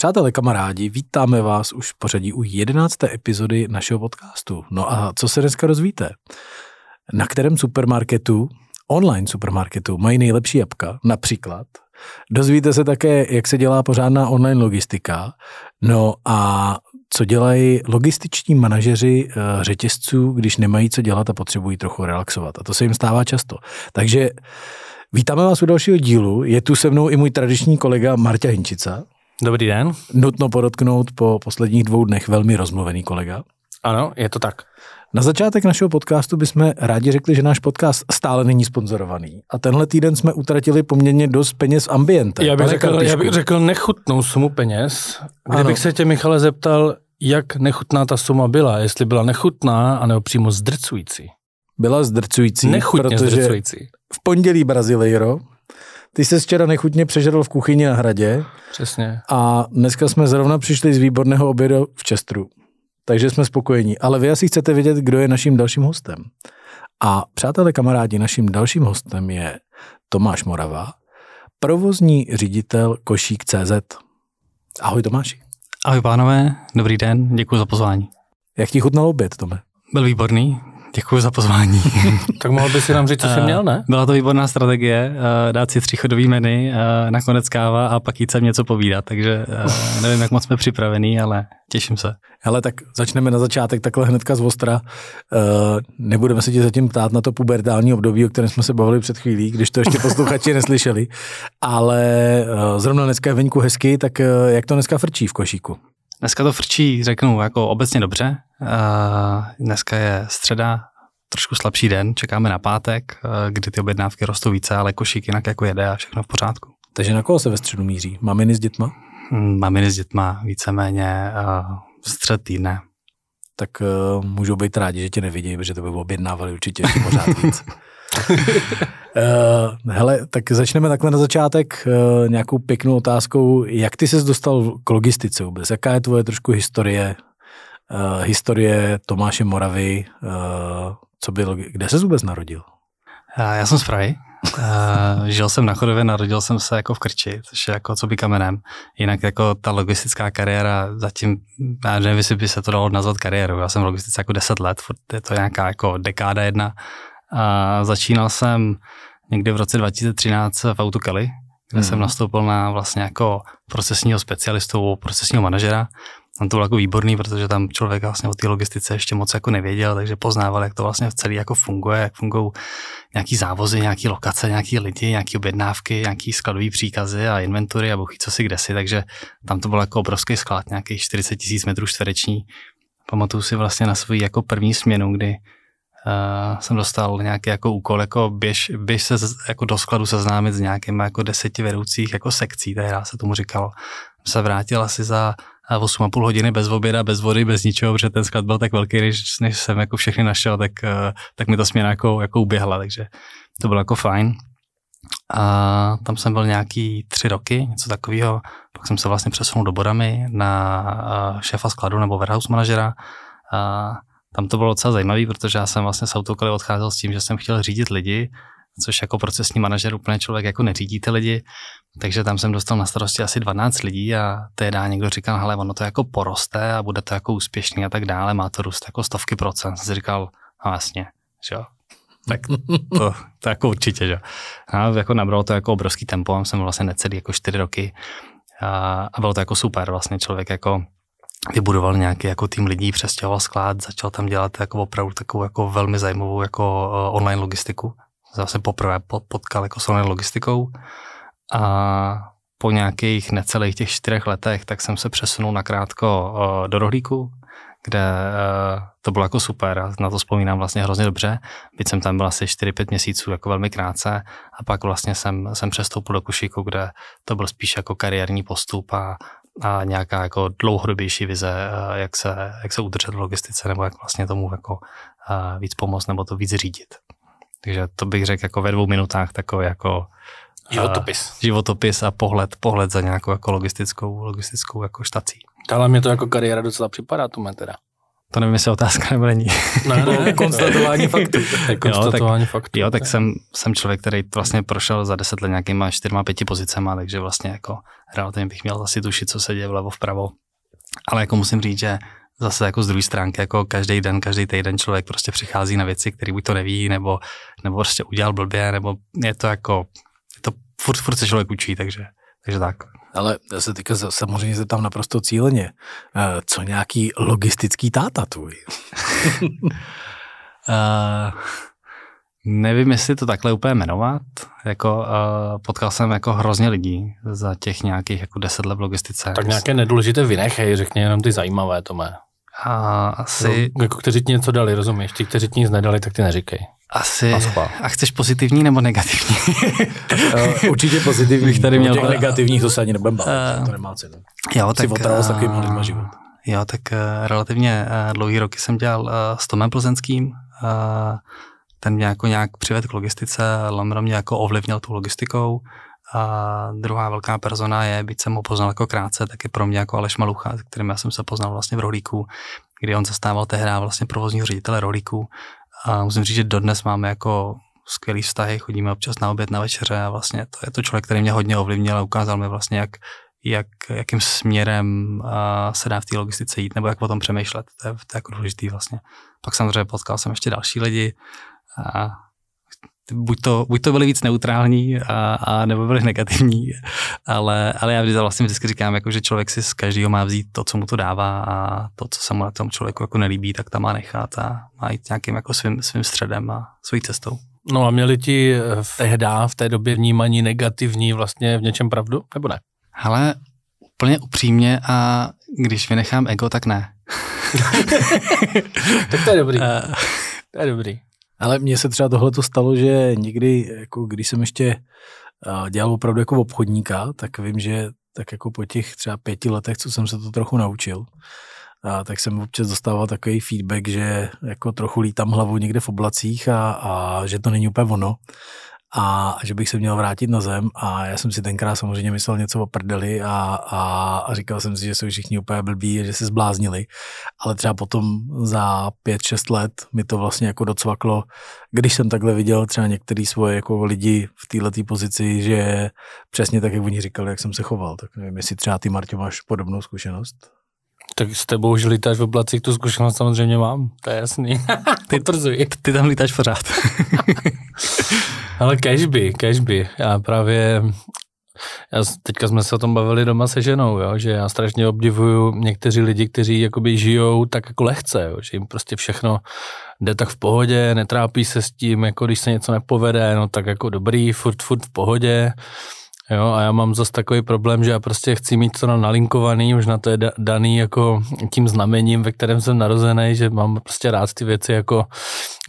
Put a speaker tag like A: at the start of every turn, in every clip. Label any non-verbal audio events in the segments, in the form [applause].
A: Přátelé, kamarádi, vítáme vás už v pořadí u jedenácté epizody našeho podcastu. No a co se dneska rozvíte? Na kterém supermarketu, online supermarketu, mají nejlepší jabka, například? Dozvíte se také, jak se dělá pořádná online logistika. No a co dělají logističní manažeři uh, řetězců, když nemají co dělat a potřebují trochu relaxovat. A to se jim stává často. Takže vítáme vás u dalšího dílu. Je tu se mnou i můj tradiční kolega Marta Hinčica.
B: Dobrý den.
A: Nutno podotknout po posledních dvou dnech velmi rozmluvený kolega.
B: Ano, je to tak.
A: Na začátek našeho podcastu bychom rádi řekli, že náš podcast stále není sponzorovaný. A tenhle týden jsme utratili poměrně dost peněz ambiente.
B: Já bych, řekl, já bych řekl nechutnou sumu peněz. Kdybych ano. se tě, Michale, zeptal, jak nechutná ta suma byla, jestli byla nechutná, anebo přímo zdrcující.
A: Byla zdrcující,
B: Nechutně protože zdrcující.
A: v pondělí Brazilejro, ty se včera nechutně přežral v kuchyni na hradě.
B: Přesně.
A: A dneska jsme zrovna přišli z výborného obědu v Čestru takže jsme spokojení. Ale vy asi chcete vědět, kdo je naším dalším hostem. A přátelé, kamarádi, naším dalším hostem je Tomáš Morava, provozní ředitel Košík CZ. Ahoj Tomáši.
C: Ahoj pánové, dobrý den, děkuji za pozvání.
A: Jak ti chutnal oběd, Tome?
C: Byl výborný, Děkuji za pozvání. [laughs]
B: tak mohl by si nám říct, co jsi měl, ne?
C: Byla to výborná strategie, eh, dát si tříchodový menu, eh, nakonec káva a pak jít sem něco povídat, takže eh, nevím, jak moc jsme připravení, ale těším se.
A: Hele, tak začneme na začátek takhle hnedka z Ostra. Nebudeme se ti zatím ptát na to pubertální období, o kterém jsme se bavili před chvílí, když to ještě [laughs] posluchači neslyšeli, ale zrovna dneska je venku hezky, tak jak to dneska frčí v košíku?
C: Dneska to frčí, řeknu, jako obecně dobře. Dneska je středa, trošku slabší den, čekáme na pátek, uh, kdy ty objednávky rostou více, ale košík jinak jako jede a všechno v pořádku.
A: Takže na koho se ve středu míří? Maminy s dětma?
C: Mm, maminy s dětma, víceméně uh, střed týdne.
A: Tak uh, můžou být rádi, že tě nevidí, protože to by objednávali určitě ještě pořád víc. Uh, [laughs] hele, tak začneme takhle na začátek uh, nějakou pěknou otázkou. Jak ty ses dostal k logistice vůbec? Jaká je tvoje trošku historie, uh, historie Tomáše Moravy? Uh, co by, kde se vůbec narodil?
C: Já jsem z Prahy. Uh, žil jsem na Chodově, narodil jsem se jako v Krči, což je jako co by kamenem. Jinak jako ta logistická kariéra zatím, já nevím, jestli by se to dalo nazvat kariérou. Já jsem v logistice jako 10 let, je to nějaká jako dekáda jedna. A začínal jsem někdy v roce 2013 v Autokeli, kde hmm. jsem nastoupil na vlastně jako procesního specialistu, procesního manažera. Tam to bylo jako výborný, protože tam člověk vlastně o té logistice ještě moc jako nevěděl, takže poznával, jak to vlastně v celý jako funguje, jak fungují nějaký závozy, nějaký lokace, nějaký lidi, nějaké objednávky, nějaký skladové příkazy a inventury a buchy co si kde si, takže tam to byl jako obrovský sklad, nějakých 40 tisíc metrů čtvereční. Pamatuju si vlastně na svůj jako první směnu, kdy uh, jsem dostal nějaký jako úkol, jako běž, běž se z, jako do skladu seznámit s nějakými jako deseti vedoucích jako sekcí, tehdy se tomu říkalo. Se vrátil asi za 8,5 hodiny bez oběda, bez vody, bez ničeho, protože ten sklad byl tak velký, než, než jsem jako všechny našel, tak, uh, tak mi ta směna jako, jako uběhla, takže to bylo jako fajn. A tam jsem byl nějaký tři roky, něco takového. Pak jsem se vlastně přesunul do Boramy na uh, šéfa skladu nebo warehouse manažera. Uh, tam to bylo docela zajímavé, protože já jsem vlastně s autokoly odcházel s tím, že jsem chtěl řídit lidi, což jako procesní manažer úplně člověk jako neřídí ty lidi, takže tam jsem dostal na starosti asi 12 lidí a tehdy někdo říkal, hele, ono to jako poroste a bude to jako úspěšný a tak dále, má to růst jako stovky procent. Jsem říkal, no jasně, že jo, tak to, to jako určitě, že a jako nabralo to jako obrovský tempo, jsem vlastně necelý jako čtyři roky a, a bylo to jako super, vlastně člověk jako vybudoval nějaký jako tým lidí, přestěhoval sklad, začal tam dělat jako opravdu takovou jako velmi zajímavou jako uh, online logistiku. Zase poprvé potkal jako s online logistikou a po nějakých necelých těch čtyřech letech, tak jsem se přesunul nakrátko uh, do rohlíku, kde uh, to bylo jako super a na to vzpomínám vlastně hrozně dobře. Byť jsem tam byl asi 4-5 měsíců jako velmi krátce a pak vlastně jsem, jsem přestoupil do Kušíku, kde to byl spíš jako kariérní postup a, a nějaká jako dlouhodobější vize, eh, jak se, jak se udržet v logistice nebo jak vlastně tomu jako eh, víc pomoct nebo to víc řídit. Takže to bych řekl jako ve dvou minutách takový jako
B: životopis.
C: životopis a pohled, pohled za nějakou jako logistickou, logistickou jako štací.
B: Ale mě to jako kariéra docela připadá, tu teda.
C: To nevím, jestli otázka nebo není.
B: Ne, ne, ne
A: konstatování [laughs] faktů.
B: konstatování faktů.
C: Jo, tak jsem, jsem člověk, který vlastně prošel za deset let nějakýma čtyřma, pěti pozicema, takže vlastně jako relativně bych měl asi tušit, co se děje vlevo, vpravo. Ale jako musím říct, že zase jako z druhé stránky, jako každý den, každý týden člověk prostě přichází na věci, které buď to neví, nebo, nebo prostě udělal blbě, nebo je to jako, je to furt, furt se člověk učí, takže, takže tak.
A: Ale já se teďka samozřejmě se tam naprosto cíleně. Eh, co nějaký logistický táta tvůj? uh, [laughs]
C: nevím, jestli to takhle úplně jmenovat. Jako, uh, potkal jsem jako hrozně lidí za těch nějakých jako deset let v logistice.
B: Tak nějaké nedůležité vynechej, řekni jenom ty zajímavé, to mé.
C: A asi...
B: No, jako kteří ti něco dali, rozumíš? Ti, kteří ti nic nedali, tak ty neříkej.
C: Asi. A chceš pozitivní nebo negativní?
A: uh, [laughs] určitě pozitivní. Bych tady měl... Těch negativních to se ani nebudem bavit, uh, to nemá cenu.
C: Jo, tak...
A: Si s lidma život.
C: Jo, tak uh, relativně uh, dlouhý roky jsem dělal uh, s Tomem Plzeňským. Uh, ten mě jako nějak přivedl k logistice, Lamro mě jako ovlivnil tou logistikou. A druhá velká persona je, byť jsem ho poznal jako krátce, tak je pro mě jako Aleš Malucha, s kterým já jsem se poznal vlastně v Rohlíku, kdy on zastával tehdy vlastně provozního ředitele Rohlíku. A musím říct, že dodnes máme jako skvělý vztahy, chodíme občas na oběd, na večeře a vlastně to je to člověk, který mě hodně ovlivnil a ukázal mi vlastně, jak, jak, jakým směrem se dá v té logistice jít, nebo jak o tom přemýšlet. To je, to je jako důležitý vlastně. Pak samozřejmě potkal jsem ještě další lidi a buď to, buď to byly víc neutrální a, a nebo byly negativní, ale, ale já vždycky vlastně vždycky říkám, jako, že člověk si z každého má vzít to, co mu to dává a to, co se mu na tom člověku jako nelíbí, tak tam má nechat a má jít nějakým jako svým, svým středem a svojí cestou.
B: No a měli ti v tehdy, v té době vnímaní negativní vlastně v něčem pravdu, nebo ne?
C: Ale úplně upřímně a když vynechám ego, tak ne. [laughs]
B: tak to je dobrý. to je dobrý.
A: Ale mně se třeba tohle to stalo, že někdy, jako když jsem ještě dělal opravdu jako obchodníka, tak vím, že tak jako po těch třeba pěti letech, co jsem se to trochu naučil, a tak jsem občas dostával takový feedback, že jako trochu lítám hlavou někde v oblacích a, a že to není úplně ono a že bych se měl vrátit na zem. A já jsem si tenkrát samozřejmě myslel něco o prdeli a, a, a říkal jsem si, že jsou všichni úplně blbí, že se zbláznili, ale třeba potom za pět, šest let mi to vlastně jako docvaklo, když jsem takhle viděl třeba některý svoje jako lidi v této pozici, že přesně tak, jak oni říkali, jak jsem se choval, tak nevím, jestli třeba ty, Martě, máš podobnou zkušenost?
B: Tak s tebou už lítáš v oblacích, tu zkušenost samozřejmě mám, to je jasný. [laughs]
C: ty, ty, ty tam lítáš pořád. [laughs]
B: Ale cashby, cashby. Já právě, já, teďka jsme se o tom bavili doma se ženou, jo, že já strašně obdivuju někteří lidi, kteří jakoby žijou tak jako lehce, jo, že jim prostě všechno jde tak v pohodě, netrápí se s tím, jako když se něco nepovede, no tak jako dobrý, furt, furt v pohodě. Jo, a já mám zase takový problém, že já prostě chci mít to nalinkovaný, na to je daný jako tím znamením, ve kterém jsem narozený, že mám prostě rád ty věci jako,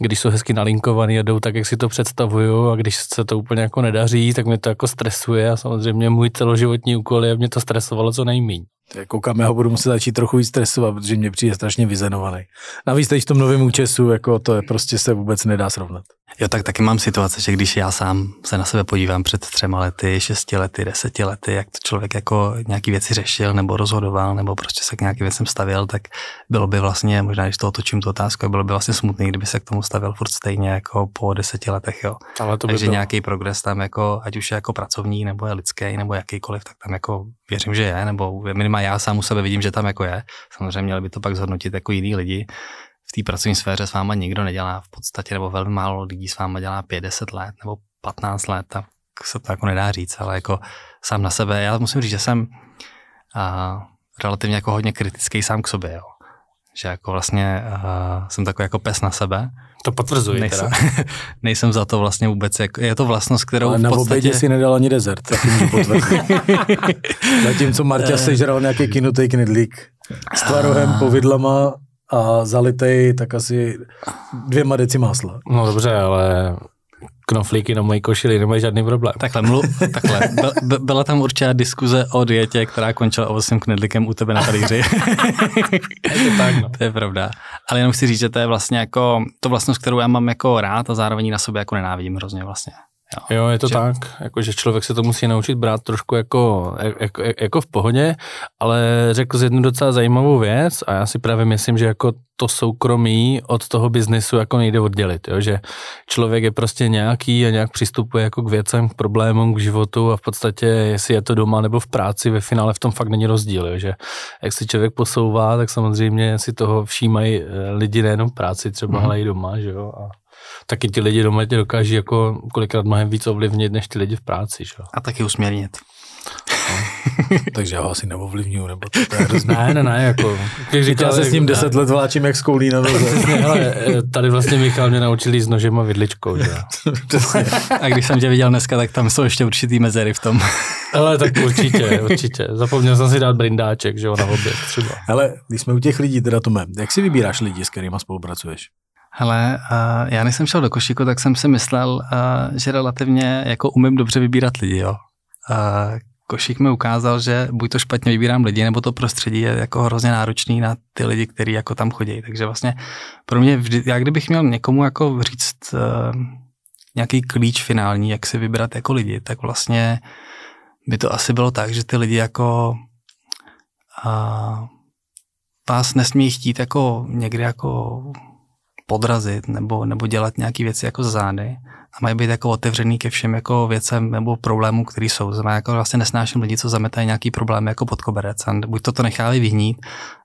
B: když jsou hezky nalinkovaný a jdou tak, jak si to představuju a když se to úplně jako nedaří, tak mě to jako stresuje a samozřejmě můj celoživotní úkol je, mě to stresovalo co nejméně.
A: Koukám, já ho budu muset začít trochu víc stresovat, protože mě přijde strašně vyzenovaný. Navíc teď v tom novém účesu, jako to je prostě se vůbec nedá srovnat.
C: Jo, tak taky mám situace, že když já sám se na sebe podívám před třema lety, šesti lety, deseti lety, jak to člověk jako nějaký věci řešil nebo rozhodoval, nebo prostě se k nějakým věcem stavěl, tak bylo by vlastně, možná když to otočím tu otázku, bylo by vlastně smutný, kdyby se k tomu stavěl furt stejně jako po deseti letech, jo. Ale to by Takže bylo. nějaký progres tam jako, ať už je jako pracovní, nebo je lidský, nebo jakýkoliv, tak tam jako věřím, že je, nebo minimálně já sám u sebe vidím, že tam jako je. Samozřejmě měli by to pak zhodnotit jako jiný lidi, v té pracovní sféře s váma nikdo nedělá v podstatě, nebo velmi málo lidí s váma dělá 50 let nebo 15 let, tak se to jako nedá říct, ale jako sám na sebe, já musím říct, že jsem a, relativně jako hodně kritický sám k sobě, jo. Že jako vlastně a, jsem takový jako pes na sebe.
B: To potvrzuji
C: nejsem, teda. [laughs] nejsem za to vlastně vůbec, jako, je to vlastnost, kterou
A: Ale
C: v
A: podstatě... na obědě si nedal ani dezert, tak můžu potvrdit. [laughs] Zatímco Marťa sežral nějaký kinutý knedlík s tvarohem, povidlama a zalitej tak asi dvěma deci másla.
B: No dobře, ale knoflíky na mojí košili nemají žádný problém.
C: Takhle, mlu, takhle. Byl, byla tam určitá diskuze o dietě, která končila ovocným knedlíkem u tebe na talíři. [laughs]
B: je to tak, no.
C: To je pravda. Ale jenom chci říct, že to je vlastně jako to vlastnost, kterou já mám jako rád a zároveň na sobě jako nenávidím hrozně vlastně.
B: Jo, jo je to že... tak, jako, že člověk se to musí naučit brát trošku jako, jako, jako v pohodě, ale řekl jsi jednu docela zajímavou věc a já si právě myslím, že jako to soukromí od toho biznesu jako nejde oddělit, jo? že člověk je prostě nějaký a nějak přistupuje jako k věcem, k problémům, k životu a v podstatě, jestli je to doma nebo v práci, ve finále v tom fakt není rozdíl, jo? že jak si člověk posouvá, tak samozřejmě si toho všímají eh, lidi nejenom v práci třeba, mm-hmm. ale i doma, že jo, a taky ti lidi doma tě dokáží jako kolikrát mnohem víc ovlivnit, než ty lidi v práci. Že?
C: A taky usměrnit.
A: No. Takže já ho asi neovlivňuju, nebo to, to je hrozné.
B: Ne, ne, ne, jako.
A: Jak říkal, já se s ním deset let vláčím jak s koulí na
B: noze. tady vlastně Michal mě naučil s nožem a vidličkou. Že? [laughs]
C: a když jsem tě viděl dneska, tak tam jsou ještě určitý mezery v tom.
B: ale tak určitě, určitě. Zapomněl jsem si dát brindáček, že jo, na oběd třeba.
A: Ale když jsme u těch lidí, teda Tome, jak si vybíráš lidi, s kterými spolupracuješ?
C: Hele, já než jsem šel do košíku, tak jsem si myslel, že relativně jako umím dobře vybírat lidi, jo. Košík mi ukázal, že buď to špatně vybírám lidi, nebo to prostředí je jako hrozně náročný na ty lidi, kteří jako tam chodí. Takže vlastně pro mě, vždy, já kdybych měl někomu jako říct uh, nějaký klíč finální, jak si vybrat jako lidi, tak vlastně by to asi bylo tak, že ty lidi jako uh, vás nesmí chtít jako někdy jako podrazit nebo, nebo dělat nějaké věci jako zády a mají být jako otevřený ke všem jako věcem nebo problémům, které jsou. Znamená, jako vlastně nesnáším lidi, co zametají nějaký problémy jako pod koberec a buď to to nechávají vyhnít,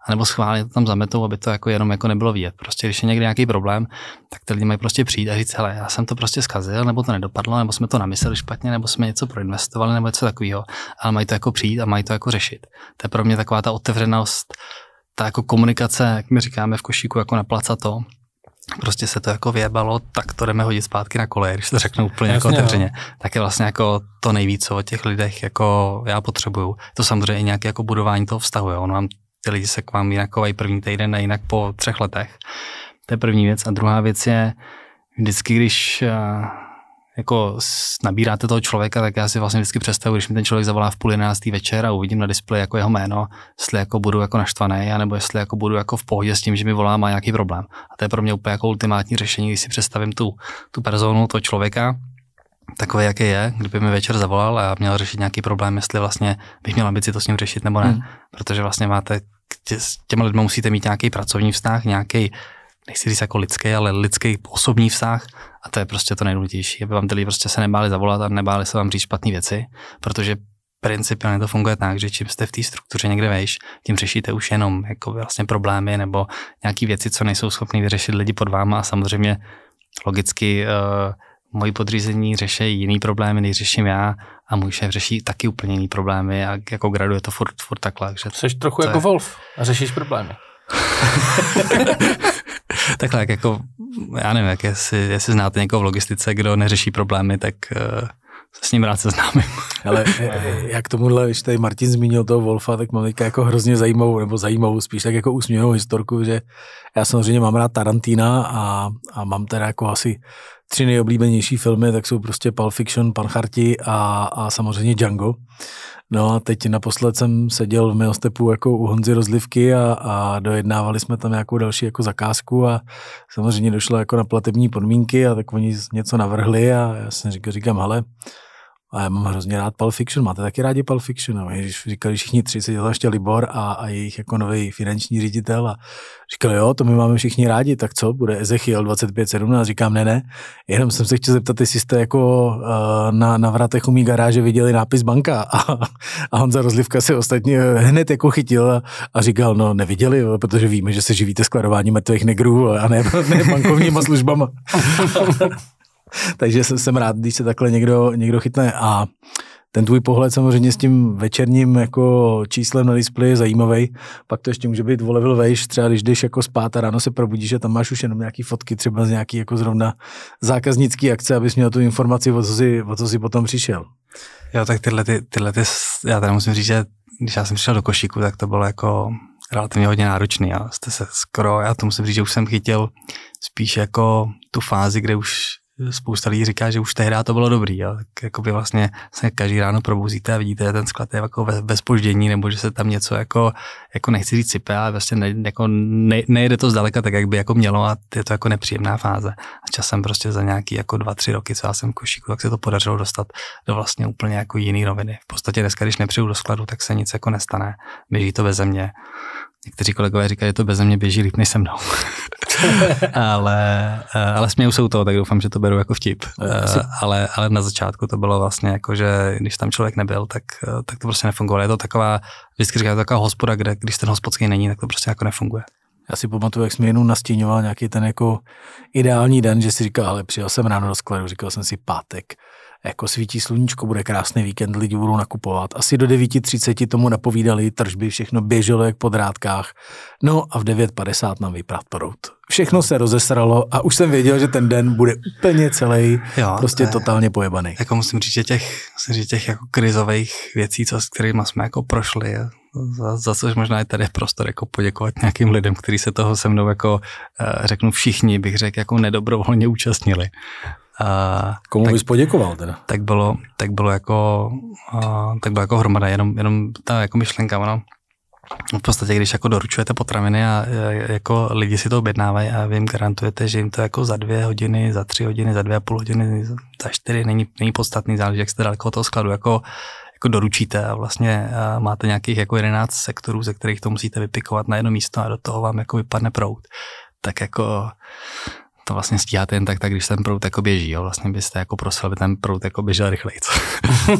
C: anebo schválně to tam zametou, aby to jako jenom jako nebylo vidět. Prostě když je někdy nějaký problém, tak ty lidi mají prostě přijít a říct, hele, já jsem to prostě zkazil, nebo to nedopadlo, nebo jsme to namysleli špatně, nebo jsme něco proinvestovali, nebo něco takového. Ale mají to jako přijít a mají to jako řešit. To je pro mě taková ta otevřenost, ta jako komunikace, jak my říkáme v košíku, jako to prostě se to jako vyjebalo, tak to jdeme hodit zpátky na koleje, když to řeknu úplně jako Jasně, jako otevřeně. No. Tak je vlastně jako to nejvíc, co o těch lidech jako já potřebuju. To samozřejmě i nějaké jako budování toho vztahu, jo. Ono vám, ty lidi se k vám jinak první týden a jinak po třech letech. To je první věc. A druhá věc je, vždycky, když jako nabíráte toho člověka, tak já si vlastně vždycky představuji, když mi ten člověk zavolá v půl jedenáctý večer a uvidím na displeji jako jeho jméno, jestli jako budu jako naštvaný, anebo jestli jako budu jako v pohodě s tím, že mi volá má nějaký problém. A to je pro mě úplně jako ultimátní řešení, když si představím tu, tu personu, toho člověka, takový, jaký je, kdyby mi večer zavolal a já měl řešit nějaký problém, jestli vlastně bych měl ambici to s ním řešit nebo ne. Hmm. Protože vlastně máte, s těma lidmi musíte mít nějaký pracovní vztah, nějaký nechci říct jako lidský, ale lidský osobní vztah a to je prostě to nejdůležitější, aby vám ty lidi prostě se nebáli zavolat a nebáli se vám říct špatné věci, protože principiálně to funguje tak, že čím jste v té struktuře někde vejš, tím řešíte už jenom jako vlastně problémy nebo nějaké věci, co nejsou schopni vyřešit lidi pod váma a samozřejmě logicky uh, moji podřízení řeší jiný problémy, než řeším já a můj šéf řeší taky úplně jiný problémy a jako graduje to furt, furt takhle.
B: Že Jsi trochu jako je... Wolf a řešíš problémy. [laughs]
C: Takhle, jak jako, já nevím, jak jestli, jestli znáte někoho v logistice, kdo neřeší problémy, tak uh, s ním rád seznámím. [laughs]
A: Ale eh, eh, jak tomuhle, když tady Martin zmínil toho Wolfa, tak mám teďka jako hrozně zajímavou, nebo zajímavou, spíš tak jako úsměvnou historku, že já samozřejmě mám rád Tarantina a, a mám teda jako asi tři nejoblíbenější filmy, tak jsou prostě Pulp Fiction, Pancharti a, a samozřejmě Django. No a teď naposled jsem seděl v Milostepu jako u Honzy Rozlivky a, a dojednávali jsme tam nějakou další jako zakázku a samozřejmě došlo jako na platební podmínky a tak oni něco navrhli a já jsem říkal, říkám, hele, a já mám hrozně rád Pulp Fiction. Máte taky rádi Pulp Fiction? No, když říkali všichni tři, se dělal ještě Libor a, a jejich jako nový finanční ředitel a říkali, jo, to my máme všichni rádi, tak co, bude Ezechiel 2517? Říkám, ne, ne, jenom jsem se chtěl zeptat, jestli jste jako uh, na, na vratech umí garáže viděli nápis banka [laughs] a, a Honza Rozlivka se ostatně hned jako chytil a, a říkal, no neviděli, jo, protože víme, že se živíte skladováním mrtvých negrů a ne, ne bankovníma službama. [laughs] [laughs] Takže jsem rád, když se takhle někdo, někdo chytne a ten tvůj pohled samozřejmě s tím večerním jako číslem na displeji je zajímavý. Pak to ještě může být o level vejš, třeba když jdeš jako spát a ráno se probudíš a tam máš už jenom nějaký fotky, třeba z nějaký jako zrovna zákaznický akce, abys měl tu informaci, o co si, o co si potom přišel.
C: Jo, tak tyhle, ty, tyhle ty, já tady musím říct, že když já jsem přišel do košíku, tak to bylo jako relativně hodně náročný. A jste se skoro, já to musím říct, že už jsem chytil spíš jako tu fázi, kde už spousta lidí říká, že už tehdy to bylo dobrý, jo. tak jako by vlastně se každý ráno probouzíte a vidíte, že ten sklad je jako ve, spoždění, nebo že se tam něco jako, jako nechci říct sype, ale vlastně ne, jako ne, nejde to zdaleka tak, jak by jako mělo a je to jako nepříjemná fáze. A časem prostě za nějaký jako dva, tři roky, co já jsem v košíku, tak se to podařilo dostat do vlastně úplně jako jiný roviny. V podstatě dneska, když nepřijdu do skladu, tak se nic jako nestane, běží to bez země. Někteří kolegové říkají, že to bez mě běží líp než se mnou. [laughs] ale, ale smějou se u toho, tak doufám, že to beru jako vtip. Asi... Ale, ale na začátku to bylo vlastně jako, že když tam člověk nebyl, tak, tak to prostě nefungovalo. Je to taková, vždycky říká, taková hospoda, kde když ten hospodský není, tak to prostě jako nefunguje.
A: Já si pamatuju, jak jsme jenom nastíňoval nějaký ten jako ideální den, že si říkal, ale přijel jsem ráno do skladu, říkal jsem si pátek, jako svítí sluníčko, bude krásný víkend, lidi budou nakupovat. Asi do 9.30 tomu napovídali tržby, všechno běželo jak po drátkách. No a v 9.50 nám vyprat prout. Všechno se rozesralo a už jsem věděl, že ten den bude úplně celý, jo, prostě je, totálně pojebaný.
C: Jako musím říct, že těch, musím říct, těch jako krizových věcí, co, s kterými jsme jako prošli, za, za což možná je tady prostor jako poděkovat nějakým lidem, kteří se toho se mnou jako, eh, řeknu všichni, bych řekl, jako nedobrovolně účastnili.
A: A, Komu tak, bys poděkoval teda?
C: Tak bylo, tak bylo jako, a, tak bylo jako hromada, jenom, jenom ta jako myšlenka, ono, v podstatě, když jako doručujete potraviny a jako lidi si to objednávají a vy jim garantujete, že jim to jako za dvě hodiny, za tři hodiny, za dvě a půl hodiny, za čtyři není, není podstatný, záleží, jak jste daleko od toho skladu jako, jako doručíte a vlastně a máte nějakých jako 11 sektorů, ze kterých to musíte vypikovat na jedno místo a do toho vám jako vypadne prout. Tak jako to vlastně stíháte jen tak, tak když ten prout jako běží, jo. Vlastně byste jako prosil, aby ten prout jako běžel rychleji.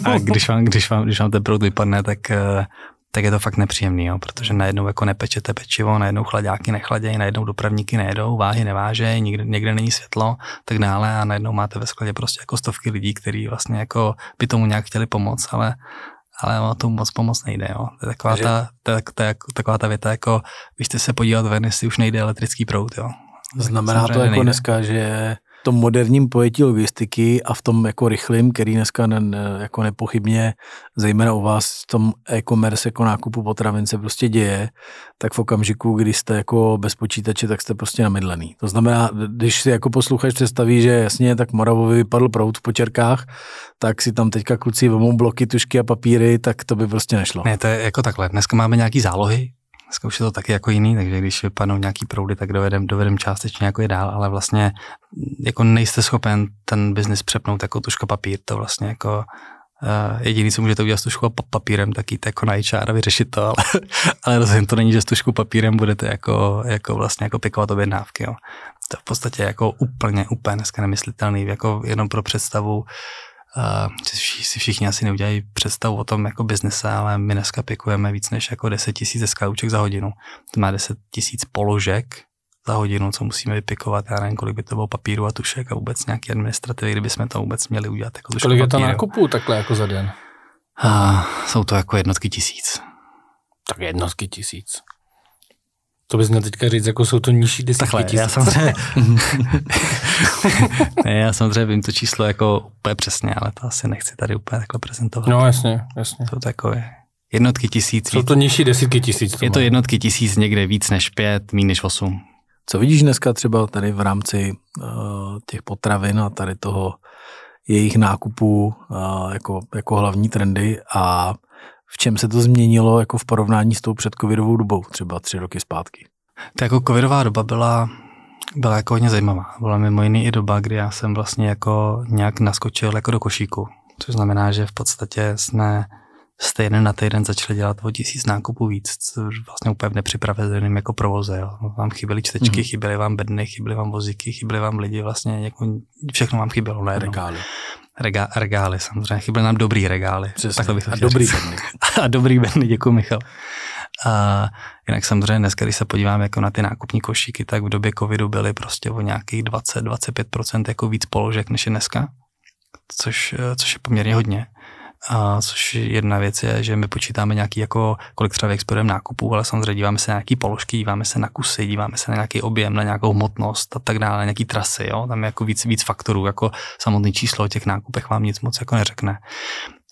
C: a když vám, když, vám, když vám ten prout vypadne, tak, eh, tak je to fakt nepříjemný, jo, protože najednou jako nepečete pečivo, najednou chladáky nechladějí, najednou dopravníky nejedou, váhy nevážejí, někde, někde není světlo, tak dále a najednou máte ve skladě prostě jako stovky lidí, kteří vlastně jako by tomu nějak chtěli pomoct, ale ale o tomu moc pomoc nejde. Jo. To je taková, ta, to je taková ta věta, jako byste se podívat ven, jestli už nejde elektrický prout. Jo.
A: Znamená to jako nejde. dneska, že v tom moderním pojetí logistiky a v tom jako rychlým, který dneska ne, ne, jako nepochybně, zejména u vás v tom e-commerce jako nákupu potravin se prostě děje, tak v okamžiku, kdy jste jako bez počítače, tak jste prostě namydlený. To znamená, když si jako posluchač představí, že jasně, tak Moravovi vypadl prout v počerkách, tak si tam teďka kluci vemou bloky, tušky a papíry, tak to by prostě nešlo.
C: Ne, to je jako takhle. Dneska máme nějaký zálohy, Dneska už je to taky jako jiný, takže když vypadnou nějaký proudy, tak dovedem, dovedem částečně jako je dál, ale vlastně jako nejste schopen ten biznis přepnout jako tuška papír, to vlastně jako Uh, jediný, co můžete udělat s tuškou papírem, tak jít jako na HR a vyřešit to, [laughs] ale, ale rozhodně to není, že s tuškou papírem budete jako, jako vlastně jako pikovat objednávky. Jo. To je v podstatě jako úplně, úplně dneska nemyslitelný, jako jenom pro představu, Uh, si všichni asi neudělají představu o tom jako biznise, ale my dneska pikujeme víc než jako 10 tisíc SKUček za hodinu. To má 10 tisíc položek za hodinu, co musíme vypikovat, já nevím, kolik by to bylo papíru a tušek a vůbec nějaký administrativy, kdyby jsme to vůbec měli udělat. Jako
B: kolik je to nákupu takhle jako za den?
C: Uh, jsou to jako jednotky tisíc.
B: Tak jednotky tisíc. To bys měl teďka říct, jako jsou to nižší desítky Takhle, tisíc.
C: já samozřejmě, [laughs] [laughs] ne, já samozřejmě vím to číslo jako úplně přesně, ale to asi nechci tady úplně takhle prezentovat.
B: No jasně, jasně.
C: To takové jednotky tisíc.
B: Jsou to nižší desítky tisíc.
C: To je to jednotky tisíc někde víc než pět, méně než osm.
A: Co vidíš dneska třeba tady v rámci uh, těch potravin a tady toho jejich nákupů uh, jako, jako hlavní trendy a v čem se to změnilo jako v porovnání s tou předcovidovou dobou, třeba tři roky zpátky?
C: Tak jako covidová doba byla, byla jako hodně zajímavá. Byla mimo jiný i doba, kdy já jsem vlastně jako nějak naskočil jako do košíku, což znamená, že v podstatě jsme z týden na týden začali dělat o tisíc nákupů víc, což vlastně úplně nepřipraveným jako provoze. Jo. Vám chyběly čtečky, mm-hmm. chyběly vám bedny, chyběly vám vozíky, chyběly vám lidi, vlastně jako všechno vám chybělo najednou.
A: Regály.
C: Regá, regály samozřejmě, chyběly nám dobrý regály.
A: Přesně. to bych [laughs] a dobrý bedny.
C: a dobrý bedny, děkuji Michal. A jinak samozřejmě dneska, když se podíváme jako na ty nákupní košíky, tak v době covidu byly prostě o nějakých 20-25% jako víc položek než je dneska, což, což je poměrně hodně. A což jedna věc je, že my počítáme nějaký jako, kolik třeba vyexporujeme nákupů, ale samozřejmě díváme se na nějaký položky, díváme se na kusy, díváme se na nějaký objem, na nějakou hmotnost a tak dále, na nějaký trasy, jo? tam je jako víc, víc faktorů, jako samotné číslo o těch nákupech vám nic moc jako neřekne.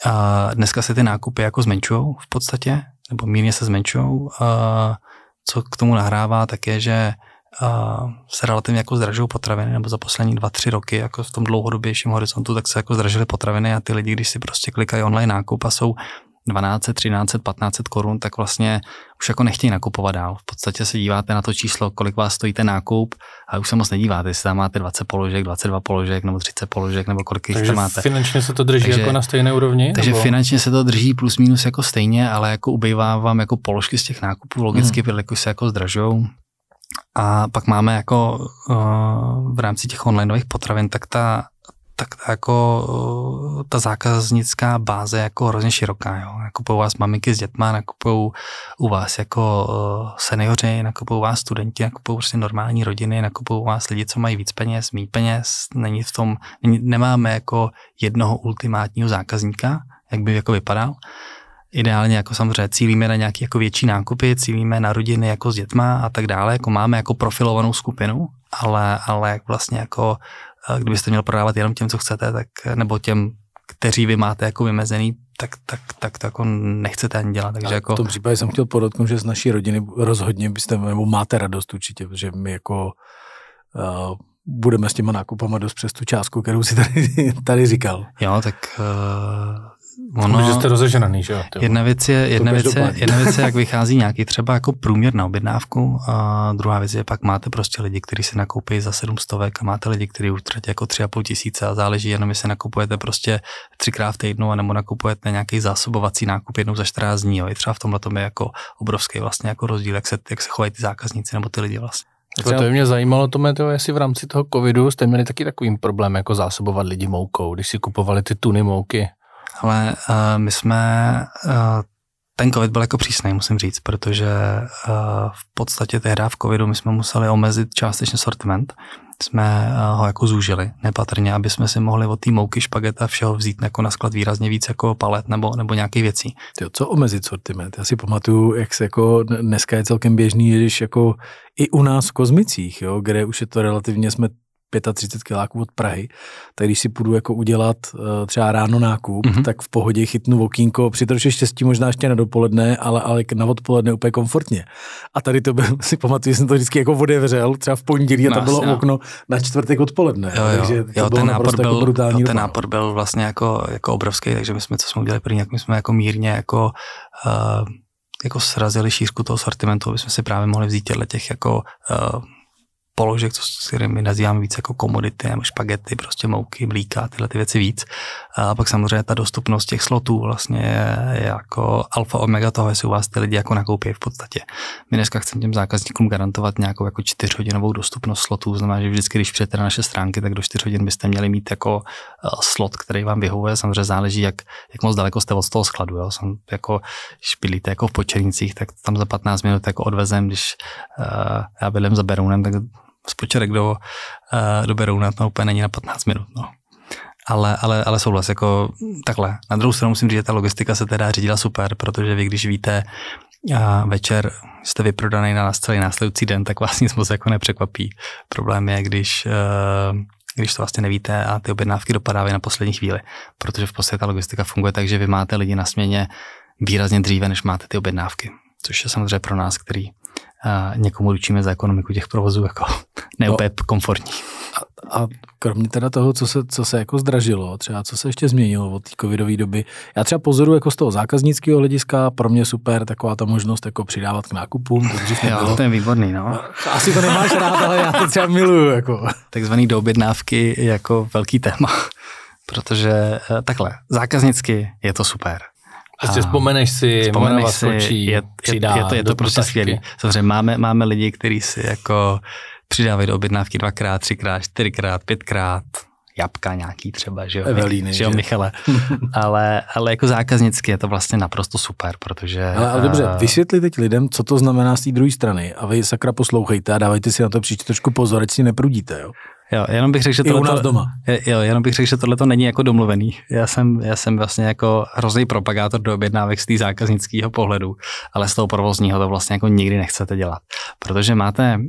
C: A dneska se ty nákupy jako zmenšují v podstatě, nebo mírně se zmenšují. Co k tomu nahrává, tak je, že uh, se relativně jako zdražují potraviny, nebo za poslední dva, tři roky, jako v tom dlouhodobějším horizontu, tak se jako zdražily potraviny a ty lidi, když si prostě klikají online nákup a jsou 12, 13, 15 korun, tak vlastně už jako nechtějí nakupovat dál. V podstatě se díváte na to číslo, kolik vás stojí ten nákup a už se moc nedíváte, jestli tam máte 20 položek, 22 položek nebo 30 položek nebo kolik jich tam máte.
B: finančně se to drží takže, jako na stejné úrovni?
C: Takže nebo? finančně se to drží plus minus jako stejně, ale jako ubývá vám jako položky z těch nákupů logicky, hmm. protože se jako zdražují. A pak máme jako uh, v rámci těch onlineových potravin, tak ta tak jako eh, ta zákaznická báze je jako hrozně široká. Jo. Nakupují vás maminky s dětma, nakupují u vás jako eh, seniori, nakupují vás studenti, nakupují prostě normální rodiny, nakupují vás lidi, co mají víc peněz, mý peněz. Není v tom, nemáme jako jednoho ultimátního zákazníka, jak by jako vypadal. Ideálně jako samozřejmě cílíme na nějaké jako větší nákupy, cílíme na rodiny jako s dětma a tak dále, jako máme jako profilovanou skupinu, ale, ale vlastně jako kdybyste měl prodávat jenom těm, co chcete, tak, nebo těm, kteří vy máte jako vymezený, tak, tak, tak to jako nechcete ani dělat. Takže jako...
A: V tom případě jsem chtěl podotknout, že z naší rodiny rozhodně byste, nebo máte radost určitě, protože my jako uh, budeme s těma nákupama dost přes tu částku, kterou si tady, [laughs] tady říkal.
C: Jo, tak uh,
B: Ono, že jste rozeženaný, že jo?
C: Jedna věc je, jedna věc je, jedna věc je, jak [laughs] vychází nějaký třeba jako průměr na objednávku a druhá věc je, pak máte prostě lidi, kteří si nakoupí za 700 a máte lidi, kteří utratí jako 3,5 tisíce a záleží jenom, jestli nakupujete prostě třikrát v týdnu, nebo nakupujete nějaký zásobovací nákup jednou za 14 dní. Jo. I třeba v tomhle tom je jako obrovský vlastně jako rozdíl, jak se, jak se chovají ty zákazníci nebo ty lidi vlastně.
B: Třeba... To by mě zajímalo, to to, jestli v rámci toho covidu jste měli taky takovým problém, jako zásobovat lidi moukou, když si kupovali ty tuny mouky
C: ale uh, my jsme, uh, ten covid byl jako přísný, musím říct, protože uh, v podstatě tehdy v covidu my jsme museli omezit částečně sortiment, jsme uh, ho jako zúžili nepatrně, aby jsme si mohli od té mouky, špageta všeho vzít jako na sklad výrazně víc jako palet nebo, nebo nějakých věcí.
A: Tyjo, co omezit sortiment? Já si pamatuju, jak se jako dneska je celkem běžný, když jako i u nás v Kozmicích, jo, kde už je to relativně, jsme 35 kiláků od Prahy, tak když si půjdu jako udělat uh, třeba ráno nákup, mm-hmm. tak v pohodě chytnu okýnko, při troše štěstí možná ještě na dopoledne, ale, ale na odpoledne úplně komfortně. A tady to byl, [laughs] si pamatuju, že jsem to vždycky jako otevřel, třeba v pondělí a tam no, bylo no. okno na čtvrtek odpoledne.
C: Jo, jo. Takže to jo, ten nápor byl, jako brutální jo, ten nápor byl vlastně jako, jako obrovský, takže my jsme, co jsme udělali první, jak my jsme jako mírně jako uh, jako srazili šířku toho sortimentu, aby jsme si právě mohli vzít těchto těch jako uh, položek, co, s kterými nazýváme víc jako komodity nebo špagety, prostě mouky, mlíka, tyhle ty věci víc. A pak samozřejmě ta dostupnost těch slotů vlastně je, jako alfa omega toho, jestli u vás ty lidi jako nakoupí v podstatě. My dneska chceme těm zákazníkům garantovat nějakou jako čtyřhodinovou dostupnost slotů, znamená, že vždycky, když přijete na naše stránky, tak do čtyř hodin byste měli mít jako eh, slot, který vám vyhovuje. Samozřejmě záleží, jak, jak moc daleko jste od toho skladu. Jo. Jsem jako, bydlíte jako v Počernicích, tak tam za 15 minut jako odvezem, když uh, já bydlím za Berounem, tak Počerek do, uh, do Berouna, to úplně není na 15 minut. No. Ale, ale, ale souhlas, jako takhle. Na druhou stranu musím říct, že ta logistika se teda řídila super, protože vy, když víte, a večer jste vyprodaný na celý následující den, tak vás nic moc jako nepřekvapí. Problém je, když, uh, když to vlastně nevíte a ty objednávky dopadávají na poslední chvíli, protože v podstatě ta logistika funguje tak, že vy máte lidi na směně výrazně dříve, než máte ty objednávky, což je samozřejmě pro nás, který a někomu ručíme za ekonomiku těch provozů jako [laughs] neúplně no, komfortní.
A: A, a kromě teda toho, co se, co se jako zdražilo, třeba co se ještě změnilo od té covidové doby, já třeba pozoru jako z toho zákaznického hlediska, pro mě super taková ta možnost jako přidávat k nákupům.
C: To jo, to je výborný, no.
A: Asi to nemáš rád, ale já to třeba miluju. Jako.
C: Takzvaný doobjednávky jako velký téma, [laughs] protože eh, takhle, zákaznicky je to super
B: Prostě vzpomeneš si, vzpomeneš si, skočí, je,
C: přidá je, je to, je to prostě skvělé. Samozřejmě máme, máme lidi, kteří si jako přidávají do objednávky dvakrát, třikrát, čtyřikrát, pětkrát, jabka nějaký třeba, že jo,
A: Evelíny,
C: že jo, Michale. [laughs] ale, ale jako zákaznicky je to vlastně naprosto super, protože...
A: Ale, ale dobře, uh, vysvětli teď lidem, co to znamená z té druhé strany a vy sakra poslouchejte a dávajte si na to příště trošku pozor, ať si neprudíte, jo.
C: Jo, jenom bych řekl, že
A: tohle to, doma.
C: Jo, jenom bych řekl, že tohle to není jako domluvený. Já jsem, já jsem vlastně jako hrozný propagátor do objednávek z té zákaznického pohledu, ale z toho provozního to vlastně jako nikdy nechcete dělat. Protože máte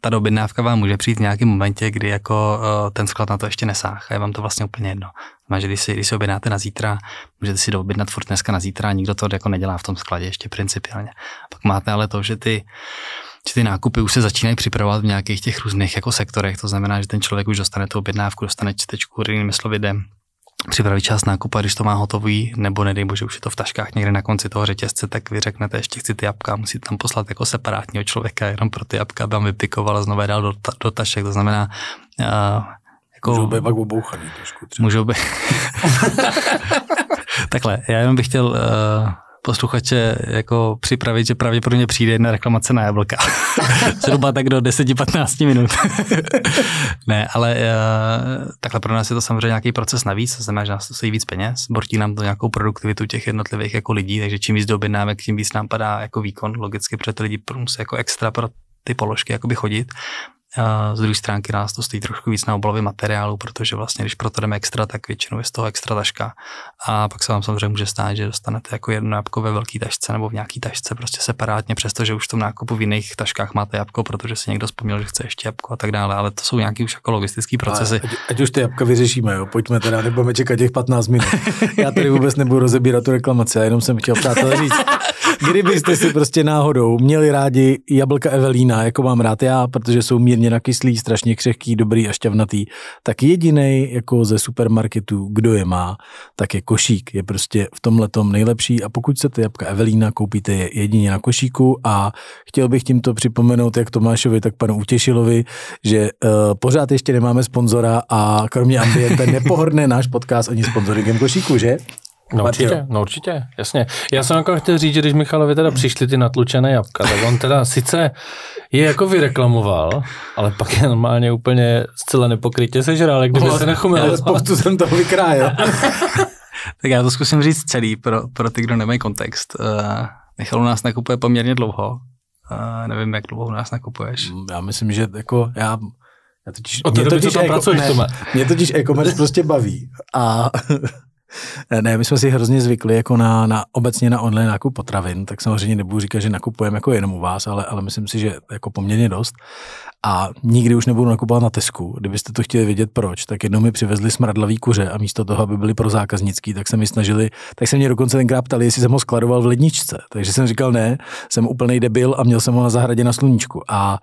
C: ta objednávka vám může přijít v nějakém momentě, kdy jako uh, ten sklad na to ještě nesáh a je vám to vlastně úplně jedno. Má, že když si, když si objednáte na zítra, můžete si doobjednat furt dneska na zítra a nikdo to jako nedělá v tom skladě ještě principiálně. Pak máte ale to, že ty že ty nákupy už se začínají připravovat v nějakých těch různých jako sektorech, to znamená, že ten člověk už dostane tu objednávku, dostane čtečku, jinými slovy jde připravit čas nákupu a když to má hotový, nebo nedej bože, už je to v taškách někde na konci toho řetězce, tak vy řeknete, ještě chci ty jabka, musíte tam poslat jako separátního člověka jenom pro ty jabka, aby vám vypikoval a znovu dal do, ta, do tašek, to znamená, uh,
A: jako, můžou být pak obouchaný trošku.
C: Třeba. Můžou být. [laughs] Takhle, já jenom bych chtěl uh, posluchače jako připravit, že pravděpodobně přijde jedna reklamace na jablka. [laughs] Zhruba tak do 10-15 minut. [laughs] ne, ale uh, takhle pro nás je to samozřejmě nějaký proces navíc, to znamená, že nás to stojí víc peněz, bortí nám to nějakou produktivitu těch jednotlivých jako lidí, takže čím víc dobědnáme, tím víc nám padá jako výkon, logicky, protože ty lidi musí jako extra pro ty položky jakoby chodit. Z druhé stránky nás to stojí trošku víc na obalově materiálu, protože vlastně, když pro to jdeme extra, tak většinou je z toho extra taška. A pak se vám samozřejmě může stát, že dostanete jako jedno jabko ve velké tašce nebo v nějaký tašce prostě separátně, přestože už v tom nákupu v jiných taškách máte jabko, protože si někdo vzpomněl, že chce ještě jabko a tak dále. Ale to jsou nějaký už jako logistické procesy.
A: Ať, ať, už ty jabka vyřešíme, jo. pojďme teda, nebudeme čekat těch 15 minut. [laughs] Já tady vůbec nebudu rozebírat tu reklamaci, já jenom jsem chtěl přátelé říct, kdybyste si prostě náhodou měli rádi jablka Evelína, jako mám rád já, protože jsou mírně nakyslý, strašně křehký, dobrý a šťavnatý, tak jediný jako ze supermarketu, kdo je má, tak je košík. Je prostě v tom nejlepší a pokud chcete jabka Evelína, koupíte je jedině na košíku a chtěl bych tímto připomenout jak Tomášovi, tak panu Utěšilovi, že uh, pořád ještě nemáme sponzora a kromě Ambiente nepohodne náš podcast ani sponzoringem košíku, že?
B: No určitě, no určitě, jasně. Já jsem jako chtěl říct, že když Michalovi teda přišly ty natlučené jabka, tak on teda sice je jako vyreklamoval, ale pak je normálně úplně zcela nepokrytě sežral, jak kdyby se nechumil.
A: Ale spoustu jsem to vykrájel. [laughs]
C: tak já to zkusím říct celý pro, pro ty, kdo nemají kontext. Uh, Michal u nás nakupuje poměrně dlouho. Uh, nevím, jak dlouho u nás nakupuješ.
A: Mm, já myslím, že jako já já totiž,
B: o mě totiž, tam pracuješ,
A: ne, mě totiž e-commerce prostě baví a Ne, my jsme si hrozně zvykli jako na, na obecně na online nákup potravin, tak samozřejmě nebudu říkat, že nakupujeme jako jenom u vás, ale, ale myslím si, že jako poměrně dost a nikdy už nebudu nakupovat na Tesku. Kdybyste to chtěli vědět proč, tak jednou mi přivezli smradlavý kuře a místo toho, aby byli pro zákaznický, tak se mi snažili, tak se mě dokonce tenkrát ptali, jestli jsem ho skladoval v ledničce. Takže jsem říkal ne, jsem úplný debil a měl jsem ho na zahradě na sluníčku. A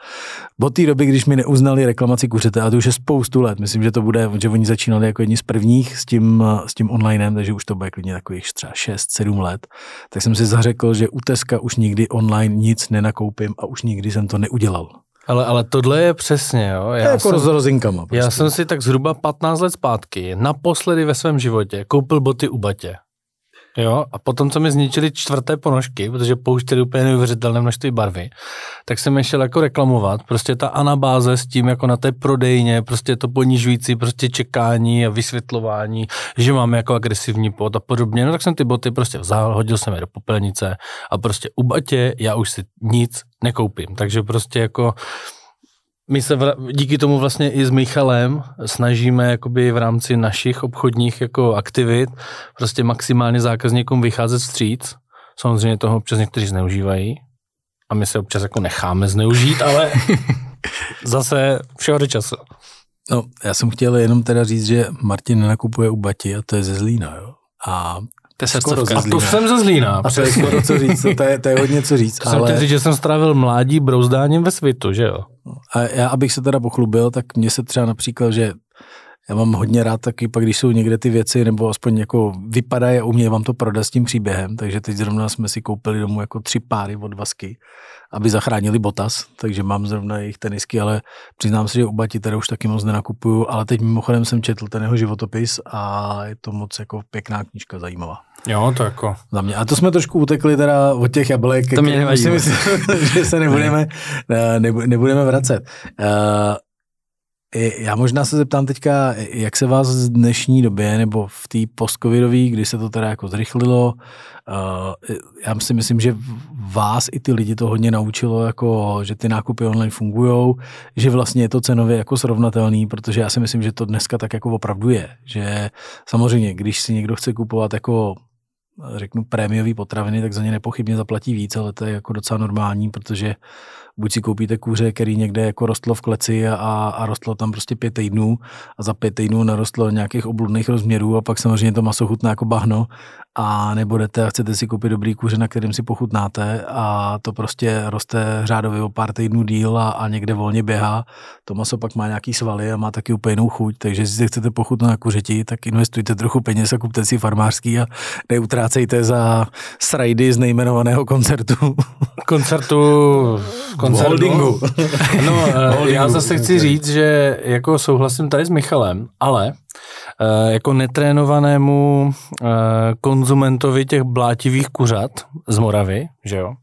A: od té doby, když mi neuznali reklamaci kuřete, a to už je spoustu let, myslím, že to bude, že oni začínali jako jedni z prvních s tím, s tím onlinem, takže už to bude klidně takových třeba 6-7 let, tak jsem si zařekl, že u Teska už nikdy online nic nenakoupím a už nikdy jsem to neudělal.
B: Ale, ale tohle je přesně, jo.
A: Já jako jsem, s rozinkama.
B: Prostě. Já jsem si tak zhruba 15 let zpátky naposledy ve svém životě koupil boty u Batě. Jo, a potom, co mi zničili čtvrté ponožky, protože pouštěli úplně neuvěřitelné množství barvy, tak jsem je šel jako reklamovat. Prostě ta anabáze s tím, jako na té prodejně, prostě to ponižující prostě čekání a vysvětlování, že máme jako agresivní pot a podobně. No tak jsem ty boty prostě vzal, hodil jsem je do popelnice a prostě u batě já už si nic nekoupím. Takže prostě jako my se vra- díky tomu vlastně i s Michalem snažíme jakoby v rámci našich obchodních jako aktivit prostě maximálně zákazníkům vycházet vstříc. Samozřejmě toho občas někteří zneužívají a my se občas jako necháme zneužít, ale [laughs] zase všeho do času.
A: No, já jsem chtěl jenom teda říct, že Martin nenakupuje u Bati a to je ze Zlína, jo. A
C: to je skoro
B: a to jsem ze Zlína.
A: A to je skoro co říct, to je, to je hodně co říct. [laughs]
B: To ale... jsem říct, že jsem strávil mládí brouzdáním ve svitu, že jo?
A: A já, abych se teda pochlubil, tak mně se třeba například, že já mám hodně rád taky, pak když jsou někde ty věci, nebo aspoň jako vypadají a umějí vám to prodat s tím příběhem, takže teď zrovna jsme si koupili domů jako tři páry od Vasky, aby zachránili Botas, takže mám zrovna jejich tenisky, ale přiznám se, že u Bati teda už taky moc nenakupuju, ale teď mimochodem jsem četl ten jeho životopis a je to moc jako pěkná knížka, zajímavá.
B: Jo, to jako.
A: Za mě. A to jsme trošku utekli teda od těch jablek.
C: To mě nevadí.
A: Myslím, [laughs] že se nebudeme, nebudeme vracet. Uh, já možná se zeptám teďka, jak se vás v dnešní době, nebo v té postcovidové, kdy se to teda jako zrychlilo, uh, já si myslím, že vás i ty lidi to hodně naučilo, jako, že ty nákupy online fungují, že vlastně je to cenově jako srovnatelný, protože já si myslím, že to dneska tak jako opravdu je, že samozřejmě, když si někdo chce kupovat jako řeknu prémiový potraviny, tak za ně nepochybně zaplatí víc, ale to je jako docela normální, protože buď si koupíte kůře, který někde jako rostlo v kleci a, a rostlo tam prostě pět týdnů a za pět týdnů narostlo nějakých obludných rozměrů a pak samozřejmě to maso chutná jako bahno a nebudete a chcete si koupit dobrý kůře, na kterým si pochutnáte a to prostě roste řádově o pár týdnů díl a, a někde volně běhá. To maso pak má nějaký svaly a má taky úplně jinou chuť, takže jestli si chcete pochutnat na kuřeti, tak investujte trochu peněz a kupte si farmářský a neutrácejte za srajdy z nejmenovaného koncertu.
B: Koncertu, [laughs] koncertu.
A: Holdingu. [laughs]
B: No, eh, já zase chci říct, že jako souhlasím tady s Michalem, ale eh, jako netrénovanému eh, konzumentovi těch blátivých kuřat z Moravy, že jo,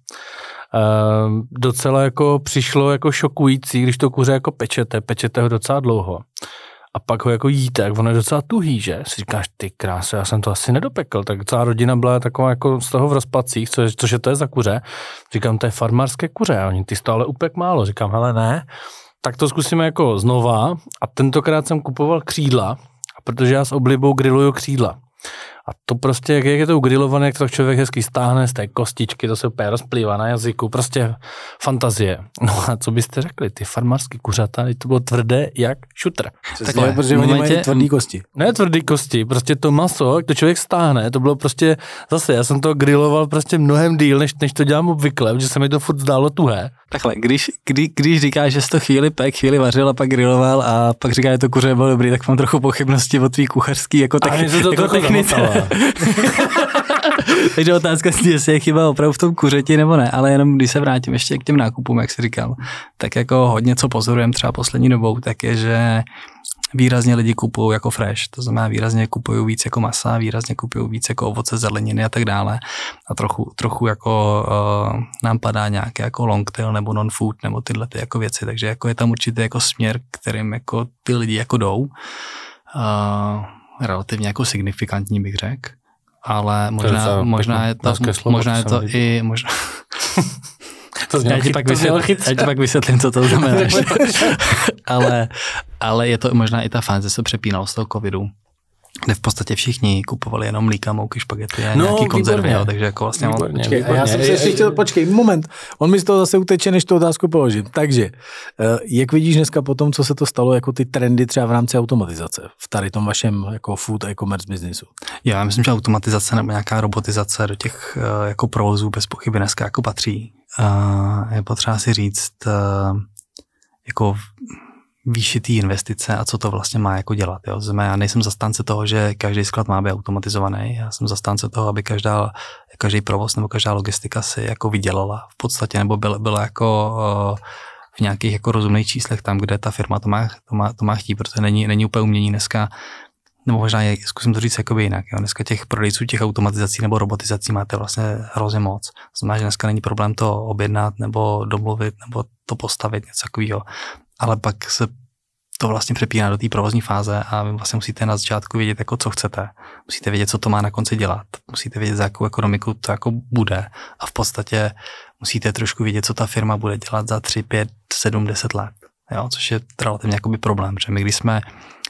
B: docela jako přišlo jako šokující, když to kuře jako pečete, pečete ho docela dlouho a pak ho jako jíte, jak ono je docela tuhý, že? Si říkáš, ty kráse, já jsem to asi nedopekl, tak celá rodina byla taková jako z toho v rozpacích, co což to je za kuře. Říkám, to je farmářské kuře, a oni ty stále upek málo. Říkám, hele ne, tak to zkusíme jako znova a tentokrát jsem kupoval křídla, protože já s oblibou grilluju křídla. A to prostě, jak je to ugrilované, jak to člověk hezky stáhne z té kostičky, to se úplně rozplývá na jazyku, prostě fantazie. No a co byste řekli, ty farmářské kuřata, to bylo tvrdé jak šutr.
A: Takhle, protože oni mají tvrdý kosti.
B: Ne tvrdý kosti, prostě to maso, jak to člověk stáhne, to bylo prostě, zase, já jsem to griloval prostě mnohem díl, než, než to dělám obvykle, protože se mi to furt zdálo tuhé.
C: Takhle, když, kdy, když říkáš, že jsi to chvíli pek, chvíli vařil a pak griloval a pak říká, že to kuře bylo dobrý, tak mám trochu pochybnosti o tvý kuchařský jako,
B: to
C: jako technice. [laughs] Takže otázka je, jestli je chyba opravdu v tom kuřeti nebo ne, ale jenom když se vrátím ještě k těm nákupům, jak jsi říkal, tak jako hodně co pozorujeme třeba poslední dobou, tak je, že výrazně lidi kupují jako fresh, to znamená výrazně kupují víc jako masa, výrazně kupují víc jako ovoce, zeleniny a tak dále. A trochu, trochu jako uh, nám padá nějaké jako long tail nebo non-food nebo tyhle ty jako věci, takže jako je tam určitě jako směr, kterým jako ty lidi jako jdou. Uh, relativně jako signifikantní bych řekl ale možná, to je možná, je to, slovo, možná je to i, možná, to já, ti pak vysvětlím, já ti pak vysvětlím, co to znamená. [laughs] ale, ale je to možná i ta fáze, se přepínalo z toho covidu, kde v podstatě všichni kupovali jenom mlíka, mouky, špagety a no, nějaký konzervy, jo, takže jako vlastně...
A: Výborně, počkej, výborně. a já jsem se ještě chtěl, počkej, moment, on mi z toho zase uteče, než tu otázku položím. Takže, eh, jak vidíš dneska po tom, co se to stalo, jako ty trendy třeba v rámci automatizace v tady tom vašem jako food e-commerce biznisu?
C: Já myslím, že automatizace nebo nějaká robotizace do těch eh, jako provozů bez pochyby dneska jako patří. Je potřeba si říct, eh, jako výši té investice a co to vlastně má jako dělat. Jo. Znamená, já nejsem zastánce toho, že každý sklad má být automatizovaný. Já jsem zastánce toho, aby každá, každý provoz nebo každá logistika si jako vydělala v podstatě, nebo byla, byla jako uh, v nějakých jako rozumných číslech tam, kde ta firma to má, to má, to má chtít, protože není, není úplně umění dneska nebo možná je, zkusím to říct jakoby jinak. Jo. Dneska těch prodejců těch automatizací nebo robotizací máte vlastně hrozně moc. Znamená, že dneska není problém to objednat nebo domluvit nebo to postavit, něco takového ale pak se to vlastně přepíná do té provozní fáze a vy vlastně musíte na začátku vědět, jako co chcete. Musíte vědět, co to má na konci dělat. Musíte vědět, za jakou ekonomiku to jako bude. A v podstatě musíte trošku vědět, co ta firma bude dělat za 3, 5, 7, 10 let. Jo? Což je relativně jakoby problém, že my když jsme,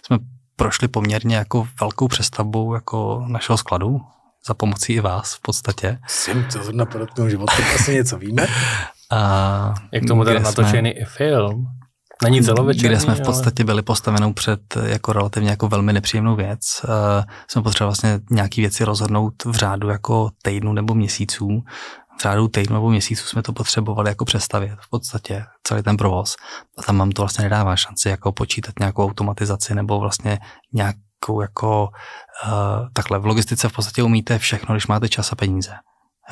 C: jsme prošli poměrně jako velkou přestavbou jako našeho skladu, za pomocí i vás v podstatě.
A: Jsem to zrovna podotknul, že o tom asi něco víme. [laughs]
B: A Jak tomu teda natočený i film. Není celovečerní,
C: kde jsme v podstatě byli postavenou před jako relativně jako velmi nepříjemnou věc. Uh, jsme potřebovali vlastně nějaký věci rozhodnout v řádu jako týdnu nebo měsíců. V řádu týdnu nebo měsíců jsme to potřebovali jako přestavit v podstatě celý ten provoz. A tam vám to vlastně nedává šanci jako počítat nějakou automatizaci nebo vlastně nějakou jako uh, takhle. V logistice v podstatě umíte všechno, když máte čas a peníze.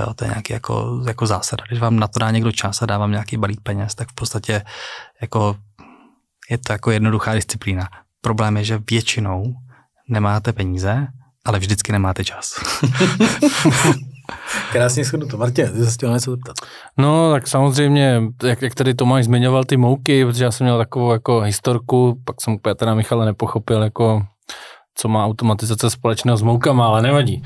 C: Jo, to je nějaký jako, jako zásada. Když vám na to dá někdo čas a dá vám nějaký balík peněz, tak v podstatě jako je to jako jednoduchá disciplína. Problém je, že většinou nemáte peníze, ale vždycky nemáte čas. [laughs]
A: Krásně to. Martě, ty se chtěl něco zeptat.
B: No, tak samozřejmě, jak, jak tady Tomáš zmiňoval ty mouky, protože já jsem měl takovou jako historku, pak jsem úplně teda Michale nepochopil, jako co má automatizace společného s moukama, ale nevadí.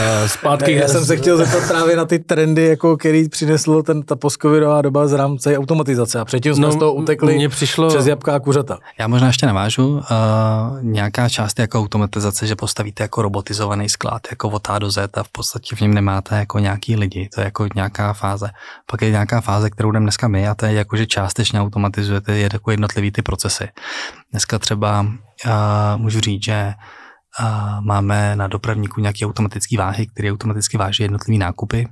B: Uh, zpátky...
A: Já jsem se chtěl zeptat právě na ty trendy, jako který přinesl ten, ta postcovidová doba z rámce automatizace a předtím jsme no, z toho utekli
B: mně přišlo...
A: přes jabká a kuřata.
C: Já možná ještě navážu. Uh, nějaká část jako automatizace, že postavíte jako robotizovaný sklad, jako od A do Z a v podstatě v něm nemáte jako nějaký lidi. To je jako nějaká fáze. Pak je nějaká fáze, kterou jdeme dneska my a to je jako, že částečně automatizujete je jako jednotlivý ty procesy. Dneska třeba uh, můžu říct, že uh, máme na dopravníku nějaké automatické váhy, které automaticky váží jednotlivé nákupy.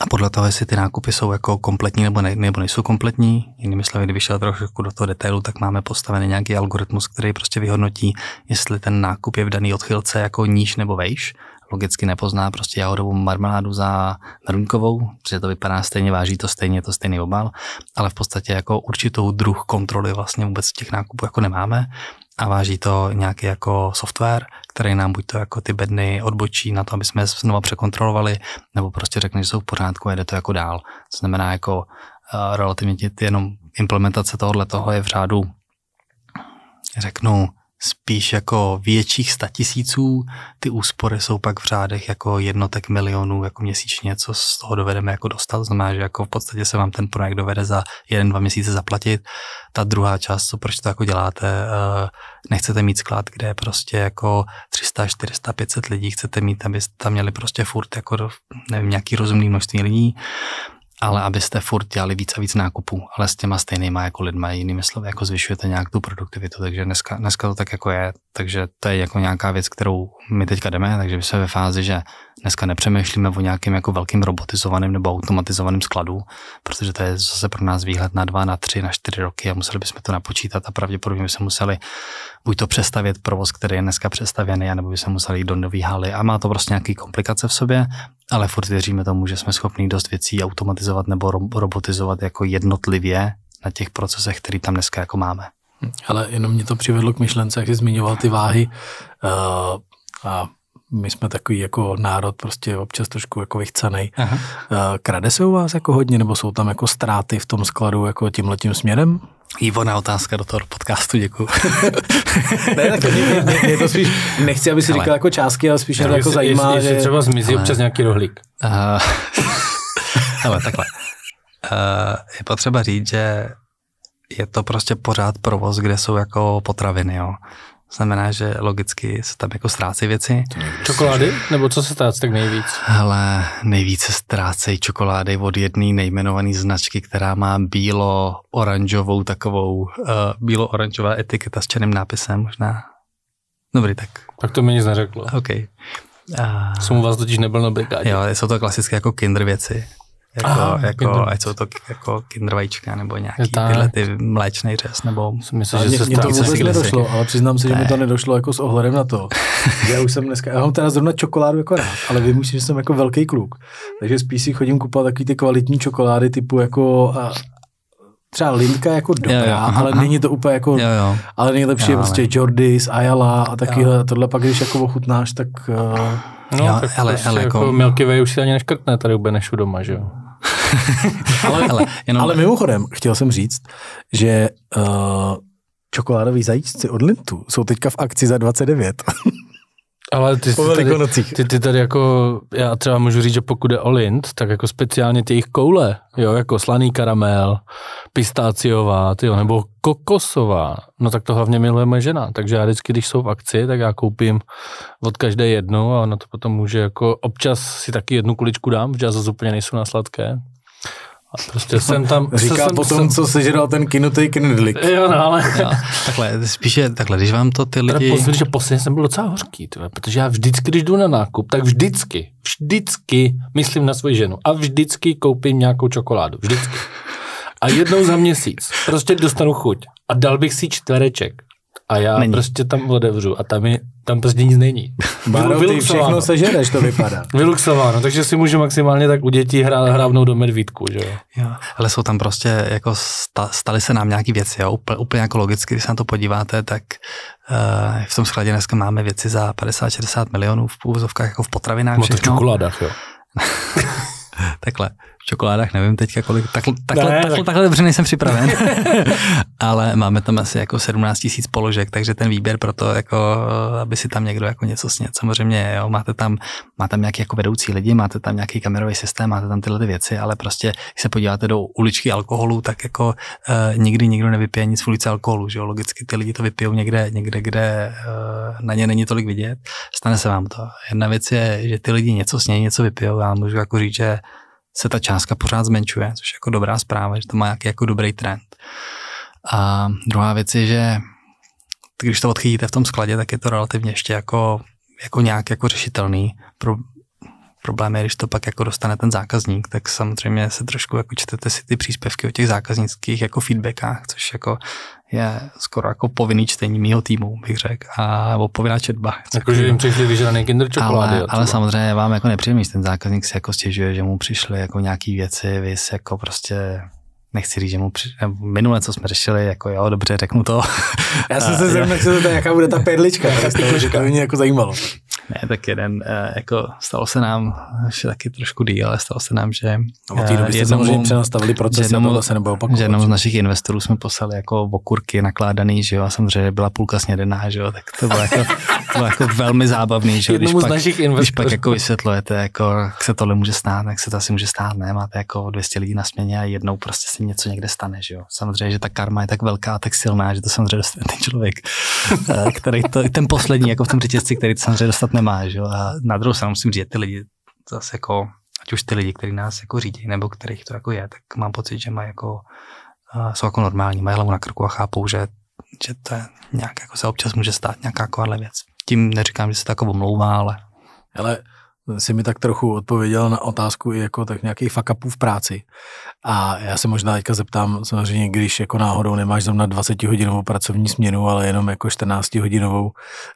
C: A podle toho, jestli ty nákupy jsou jako kompletní nebo, ne, nebo nejsou kompletní, jinými slovy, kdyby šel trošku do toho detailu, tak máme postavený nějaký algoritmus, který prostě vyhodnotí, jestli ten nákup je v daný odchylce jako níž nebo vejš. Logicky nepozná prostě jahodovou marmeládu za meruňkovou, protože to vypadá stejně, váží to stejně, to stejný obal, ale v podstatě jako určitou druh kontroly vlastně vůbec těch nákupů jako nemáme a váží to nějaký jako software, který nám buď to jako ty bedny odbočí na to, aby jsme je znova překontrolovali, nebo prostě řekne, že jsou v pořádku a jde to jako dál. To znamená jako uh, relativně jenom implementace tohohle toho je v řádu, řeknu, spíš jako větších statisíců, ty úspory jsou pak v řádech jako jednotek milionů jako měsíčně, co z toho dovedeme jako dostat, znamená, že jako v podstatě se vám ten projekt dovede za jeden, dva měsíce zaplatit. Ta druhá část, co proč to jako děláte, eh, nechcete mít sklad, kde je prostě jako 300, 400, 500 lidí, chcete mít, abyste tam měli prostě furt jako, nevím, nějaký rozumný množství lidí, ale abyste furt dělali víc a víc nákupů, ale s těma stejnýma jako lidma, jinými slovy, jako zvyšujete nějak tu produktivitu, takže dneska, dneska to tak jako je, takže to je jako nějaká věc, kterou my teďka jdeme, takže my jsme ve fázi, že dneska nepřemýšlíme o nějakým jako velkým robotizovaným nebo automatizovaným skladu, protože to je zase pro nás výhled na dva, na tři, na čtyři roky a museli bychom to napočítat a pravděpodobně bychom museli buď to přestavět provoz, který je dneska přestavěný, anebo bychom museli jít do nový haly a má to prostě nějaké komplikace v sobě, ale furt věříme tomu, že jsme schopni dost věcí automatizovat nebo robotizovat jako jednotlivě na těch procesech, který tam dneska jako máme.
A: Ale jenom mě to přivedlo k myšlence, jak jsi zmiňoval ty váhy uh, a my jsme takový jako národ prostě občas trošku jako vychcenej. Aha. Eh, krade se u vás jako hodně, nebo jsou tam jako ztráty v tom skladu jako tímhletím směrem?
C: Výborná otázka do toho podcastu, děkuji.
B: ne, tak mě, mě, mě, to spíš, nechci, aby si ale, říkal jako částky, ale spíš mě to jako zajímá, jestli, že... Jestli třeba zmizí ale, občas nějaký rohlík. Uh, [laughs]
C: ale takhle. Uh, je potřeba říct, že je to prostě pořád provoz, kde jsou jako potraviny, jo. Znamená, že logicky se tam jako ztrácí věci.
B: Čokolády? Nebo co se ztrácí tak nejvíc?
C: Ale nejvíce ztrácejí čokolády od jedné nejmenované značky, která má bílo-oranžovou takovou, uh, bílo-oranžová etiketa s černým nápisem možná. Dobrý, tak.
B: Tak to mi nic neřeklo.
C: OK.
B: Uh, Jsem u vás totiž nebyl na brigádě.
C: Jo, jsou to klasické jako kinder věci. Jako, Aha, jako, ať jsou to jako kindervajíčka nebo nějaký tak. tyhle ty mléčný řez, nebo...
A: Myslím, že se mě to vůbec nedošlo, ale přiznám se, že mi to nedošlo jako s ohledem na to. [laughs] já už jsem dneska, já mám teda zrovna čokoládu jako rád, ale vím už, že jsem jako velký kluk, takže spíš si chodím kupovat takový ty kvalitní čokolády typu jako a, třeba Lindka jako dobrá, jo, jo, aha, ale aha. není to úplně jako, jo, jo. ale nejlepší jo, je prostě Jordis, Ayala a takyhle, tohle pak, když jako ochutnáš, tak... Uh,
B: no, jo, tak ale, prostě ale jako, jako Milky Way už si ani neškrtne tady úplně nešu doma, že jo?
A: Ale, ale, jenom... ale mimochodem, chtěl jsem říct, že uh, čokoládoví zajíčci od Lintu jsou teďka v akci za 29.
B: Ale ty, ty, tady, ty, ty tady jako, já třeba můžu říct, že pokud je o Lind, tak jako speciálně ty jejich koule, jo, jako slaný karamel, pistáciová, tyjo, nebo kokosová, no tak to hlavně miluje moje žena, takže já vždycky, když jsou v akci, tak já koupím od každé jednu a na to potom může jako, občas si taky jednu kuličku dám, protože zase úplně nejsou na sladké, a prostě jsem tam...
A: Říká jsem, potom, jsem, co sežral ten kinutý knedlik.
B: Jo, no ale... Jo,
C: takhle, spíše takhle, když vám to ty lidi...
B: Teda že posledně jsem byl docela hořký, tve, protože já vždycky, když jdu na nákup, tak vždycky, vždycky myslím na svoji ženu a vždycky koupím nějakou čokoládu. Vždycky. A jednou za měsíc prostě dostanu chuť a dal bych si čtvereček a já není. prostě tam otevřu a tam, je, tam prostě nic není. [laughs]
A: Báro, ty všechno sežereš, to vypadá. [laughs]
B: Vyluxováno, takže si můžu maximálně tak u dětí hrát, hrávnout do medvídku, že jo.
C: jo. Ale jsou tam prostě, jako staly se nám nějaký věci, jo, úplně, úplně jako logicky, když se na to podíváte, tak uh, v tom skladě dneska máme věci za 50-60 milionů v půvozovkách, jako v potravinách.
B: No to v čokoládách, jo. [laughs]
C: Takhle, čokoládách nevím teďka kolik, takhle, takhle, ne, takhle, tak... takhle dobře nejsem připraven, [laughs] ale máme tam asi jako 17 tisíc položek, takže ten výběr pro to, jako, aby si tam někdo jako něco snět. Samozřejmě, jo, máte tam, máte tam nějaký jako vedoucí lidi, máte tam nějaký kamerový systém, máte tam tyhle ty věci, ale prostě, když se podíváte do uličky alkoholu, tak jako uh, nikdy nikdo nevypije nic v ulici alkoholu, že jo? logicky ty lidi to vypijou někde, někde, kde uh, na ně není tolik vidět, stane se vám to. Jedna věc je, že ty lidi něco snějí, něco vypijou, já můžu jako říct, že se ta částka pořád zmenšuje, což je jako dobrá zpráva, že to má nějaký jako dobrý trend. A druhá věc je, že když to odchytíte v tom skladě, tak je to relativně ještě jako, jako nějak jako řešitelný. Pro, problém je, když to pak jako dostane ten zákazník, tak samozřejmě se trošku jako čtete si ty příspěvky o těch zákaznických jako feedbackách, což jako je skoro jako povinný čtení mýho týmu, bych řekl, a nebo povinná četba.
B: Jakože jim přišli vyžraný kinder čokolády.
C: Ale, ale samozřejmě vám jako nepříjemný, ten zákazník si jako stěžuje, že mu přišly jako nějaký věci, vy jako prostě nechci říct, že mu při... minule, co jsme řešili, jako jo, dobře, řeknu to. [laughs]
A: Já jsem se zrovna, jaká bude ta perlička, že [laughs] to mě jako zajímalo.
C: Ne, tak jeden, eh, jako stalo se nám, ještě taky trošku díl, ale stalo se nám, že
A: no, od té doby jste samozřejmě přenastavili proces, jednomu, to se nebude opakovat.
C: Že jednomu z našich investorů jsme poslali jako okurky nakládaný, že jo, a samozřejmě byla půlka snědená, že jo, tak to bylo jako, to bylo jako velmi zábavný, že když, pak, když pak jako vysvětlujete, jako, jak se tohle může stát, jak se to asi může stát, ne, máte jako 200 lidí na směně a jednou prostě se něco někde stane, že jo. Samozřejmě, že ta karma je tak velká, tak silná, že to samozřejmě dostane ten člověk, [laughs] eh, který to, ten poslední, jako v tom řetězci, který to samozřejmě dostat nemá, že jo. A na druhou stranu musím říct, ty lidi zase jako, ať už ty lidi, kteří nás jako řídí, nebo kterých to jako je, tak mám pocit, že mají jako, uh, jsou jako normální, mají hlavu na krku a chápou, že, že to je nějak, jako se občas může stát nějaká takováhle věc. Tím neříkám, že se to jako omlouvá, ale...
A: Ale si mi tak trochu odpověděl na otázku i jako tak nějakých fuck v práci. A já se možná teďka zeptám, samozřejmě, když jako náhodou nemáš zrovna 20 hodinovou pracovní směnu, ale jenom jako 14 hodinovou,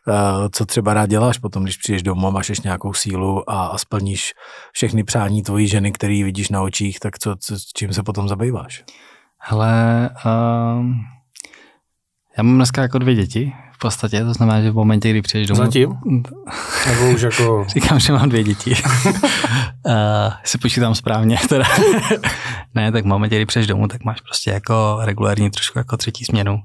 A: eh, co třeba rád děláš potom, když přijdeš domů a máš ještě nějakou sílu a, a splníš všechny přání tvojí ženy, který vidíš na očích, tak co, co, čím se potom zabýváš?
C: Hele, um, já mám dneska jako dvě děti, podstatě, to znamená, že v momentě, kdy přijdeš domů...
B: Zatím? Nebo už jako... [laughs]
C: Říkám, že mám dvě děti. uh, [laughs] si počítám správně. Teda. [laughs] ne, tak v momentě, kdy přijdeš domů, tak máš prostě jako regulární trošku jako třetí směnu. Uh,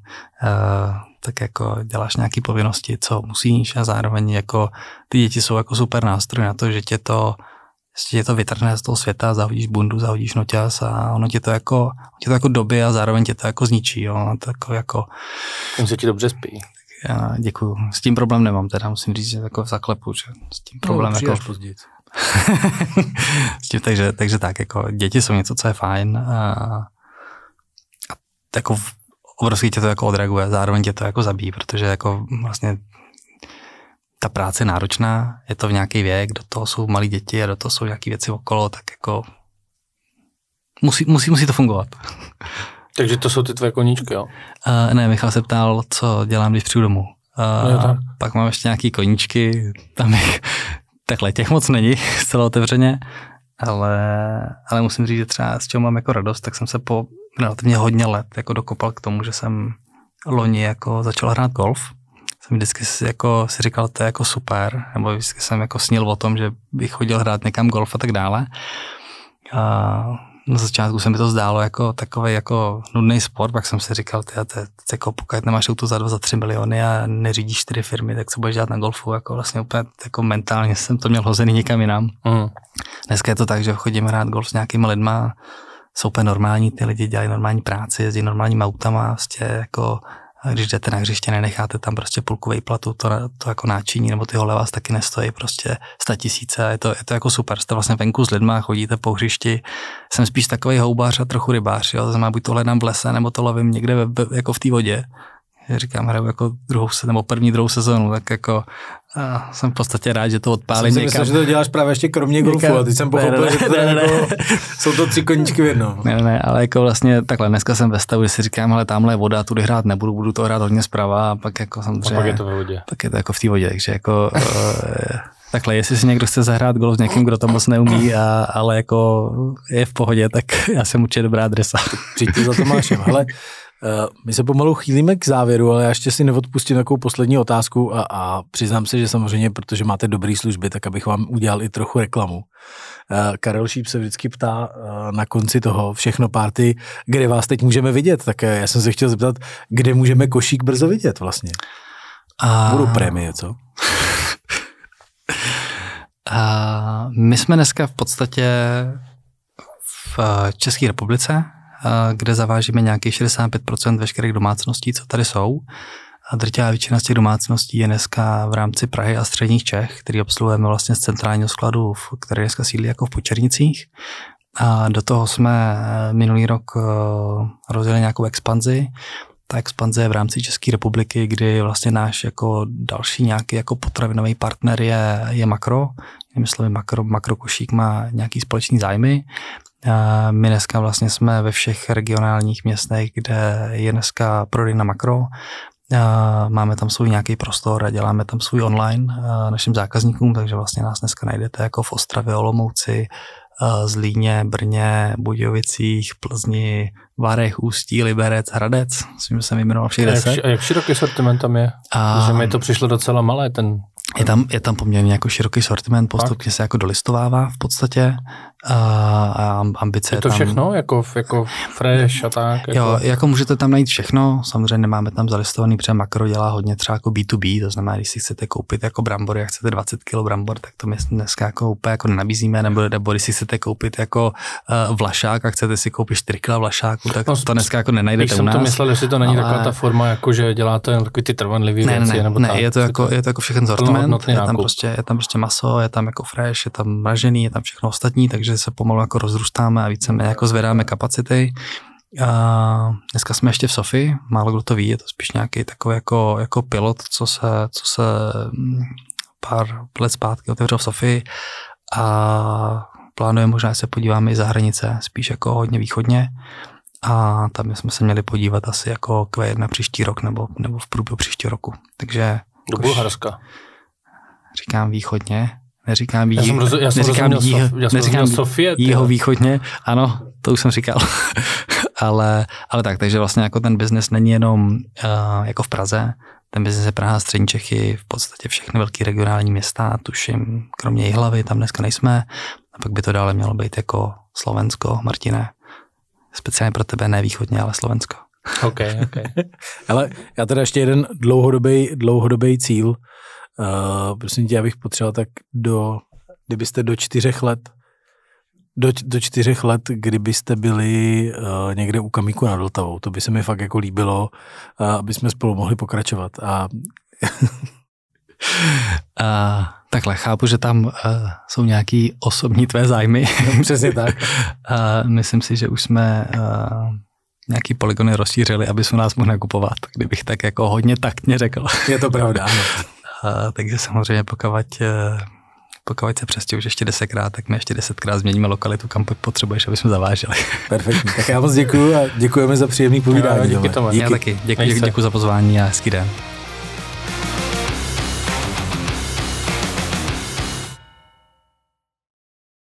C: tak jako děláš nějaké povinnosti, co musíš a zároveň jako ty děti jsou jako super nástroj na to, že tě to tě to vytrhne z toho světa, zahodíš bundu, zahodíš noťas a ono tě to jako, tě to jako doby a zároveň tě to jako zničí, jo, tak jako...
B: On se ti dobře spí.
C: Já děkuju. S tím problém nemám, teda musím říct, že jako zaklepu, že s tím problém no, jako...
A: později. [laughs]
C: s tím, takže, takže tak, jako děti jsou něco, co je fajn a, a jako obrovský tě to jako odreaguje, zároveň tě to jako zabíjí, protože jako vlastně ta práce je náročná, je to v nějaký věk, do toho jsou malí děti a do toho jsou nějaké věci okolo, tak jako musí, musí, musí to fungovat. [laughs]
B: Takže to jsou ty tvoje koníčky, jo?
C: Uh, ne, Michal se ptal, co dělám, když přijdu domů. Uh, no, tak. Pak mám ještě nějaký koníčky, tam je, [laughs] takhle těch moc není, [laughs] zcela otevřeně, ale, ale musím říct, že třeba s čeho mám jako radost, tak jsem se po relativně hodně let jako dokopal k tomu, že jsem loni jako začal hrát golf. Jsem vždycky si, jako, si říkal, to je jako super, nebo vždycky jsem jako snil o tom, že bych chodil hrát někam golf a tak dále. Uh, na začátku se mi to zdálo jako takový jako nudný sport, pak jsem si říkal, ty, ty, ty jako pokud nemáš auto za 2, za 3 miliony a neřídíš čtyři firmy, tak co budeš dělat na golfu, jako vlastně úplně jako mentálně jsem to měl hozený někam jinam. Mm. Dneska je to tak, že chodím hrát golf s nějakými lidma, jsou úplně normální, ty lidi dělají normální práci, jezdí normálníma autama, vlastně jako a když jdete na hřiště, nenecháte tam prostě půlku vejplatu, to, to jako náčiní, nebo ty hole vás taky nestojí prostě sta tisíce je to, je to jako super. Jste vlastně venku s lidma, chodíte po hřišti. Jsem spíš takový houbař a trochu rybář, jo. Znamená, buď to hledám v lese, nebo to lovím někde jako v té vodě říkám, hraju jako druhou, nebo první, druhou sezonu, tak jako a jsem v podstatě rád, že to odpálím
A: jsem někam. Myslím, že to děláš právě ještě kromě golfu někam, a teď jsem pochopil, ne, ne, že to ne, ne, jako, jsou to tři koníčky v jednom.
C: Ne, ne, ale jako vlastně takhle, dneska jsem ve stavu, že si říkám, ale tamhle je voda, tudy hrát nebudu, budu to hrát hodně zprava a pak jako samozřejmě. A
B: pak je to ve vodě.
C: Pak je to jako v té vodě, takže jako [laughs] eh, Takhle, jestli si někdo chce zahrát golf s někým, kdo to moc neumí, a, ale jako je v pohodě, tak [laughs] já jsem určitě dobrá adresa.
A: Přijďte za Tomášem. Hele, [laughs] eh, my se pomalu chýlíme k závěru, ale já ještě si neodpustím takovou poslední otázku a, a přiznám se, že samozřejmě, protože máte dobré služby, tak abych vám udělal i trochu reklamu. Eh, Karel Šíp se vždycky ptá eh, na konci toho všechno párty, kde vás teď můžeme vidět. Tak já jsem se chtěl zeptat, kde můžeme košík brzo vidět vlastně. A... Budou prémie, co?
C: A my jsme dneska v podstatě v České republice, kde zavážíme nějakých 65% veškerých domácností, co tady jsou. A drtivá většina z těch domácností je dneska v rámci Prahy a středních Čech, který obsluhujeme vlastně z centrálního skladu, který dneska sídlí jako v Počernicích. A do toho jsme minulý rok rozjeli nějakou expanzi, ta expanze v rámci České republiky, kdy vlastně náš jako další nějaký jako potravinový partner je, je Makro. Myslím, Makro, Makro Košík má nějaký společný zájmy. My dneska vlastně jsme ve všech regionálních městech, kde je dneska prodej na Makro. Máme tam svůj nějaký prostor a děláme tam svůj online našim zákazníkům, takže vlastně nás dneska najdete jako v Ostravě, Olomouci, Zlíně, Brně, Budějovicích, Plzni, Varech, Ústí, Liberec, Hradec, myslím, že jsem jmenoval všech deset.
B: A jak široký sortiment tam je? A... Že mi to přišlo docela malé, ten
C: je tam, je tam poměrně jako široký sortiment, postupně se jako dolistovává v podstatě a, ambice
B: je to
C: tam,
B: všechno, jako, jako fresh a tak?
C: Jako... Jo, jako můžete tam najít všechno, samozřejmě nemáme tam zalistovaný, protože makro dělá hodně třeba jako B2B, to znamená, když si chcete koupit jako brambory a chcete 20 kg brambor, tak to my dneska jako úplně jako nenabízíme, nebo, nebo když si chcete koupit jako uh, vlašák a chcete si koupit 4 kg vlašáku, tak no, to dneska jako nenajdete
B: u nás. jsem to myslel, jestli to není ale... taková ta forma, jako že děláte takový ty trvanlivý
C: ne,
B: věci.
C: Ne,
B: nebo
C: ne, tak, je to jako, je to jako všechen sortiment, je tam, prostě, je tam prostě maso, je tam jako fresh, je tam mražený, je tam všechno ostatní, takže se pomalu jako rozrůstáme a více jako zvedáme kapacity. A dneska jsme ještě v Sofii, málo kdo to ví, je to spíš nějaký takový jako, jako pilot, co se, co se mm, pár let zpátky otevřel v Sofii a plánujeme možná, že se podíváme i za hranice, spíš jako hodně východně a tam jsme se měli podívat asi jako Q1 příští rok nebo, nebo v průběhu příštího roku. Takže
B: do Bulharska.
C: Říkám východně, neříkám jí, já
B: jsem, já jsem neříkám jí, jí, já jsem neříkám Sofie,
C: jího východně, ano, to už jsem říkal. [laughs] ale, ale tak, takže vlastně jako ten biznes není jenom uh, jako v Praze, ten biznes je Praha, Střední Čechy, v podstatě všechny velké regionální města, tuším, kromě Jihlavy, tam dneska nejsme, a pak by to dále mělo být jako Slovensko, Martine, speciálně pro tebe ne východně, ale Slovensko.
B: OK, OK. [laughs]
A: ale já teda ještě jeden dlouhodobý, dlouhodobý cíl, Uh, prosím tě, já bych potřeboval tak do, kdybyste do čtyřech let, do, do čtyřech let, kdybyste byli uh, někde u Kamíku nad Vltavou, to by se mi fakt jako líbilo, uh, aby jsme spolu mohli pokračovat. A
C: Uh, [laughs] takhle, chápu, že tam uh, jsou nějaký osobní tvé zájmy. [laughs]
A: No, přesně tak.
C: uh, [laughs] myslím si, že už jsme uh, nějaký poligony rozšířili, aby se nás mohli nakupovat, kdybych tak jako hodně taktně řekl.
A: Je to pravda, ano.
C: A, takže samozřejmě pokud, eh, pokud se přestěhuješ ještě desetkrát, tak my ještě desetkrát změníme lokalitu, kam potřebuješ, aby jsme zaváželi.
A: Perfektní. Tak já moc děkuji a děkujeme za příjemný povídání.
C: díky tomu. Já taky. Děkuji děkuji za pozvání a hezký den.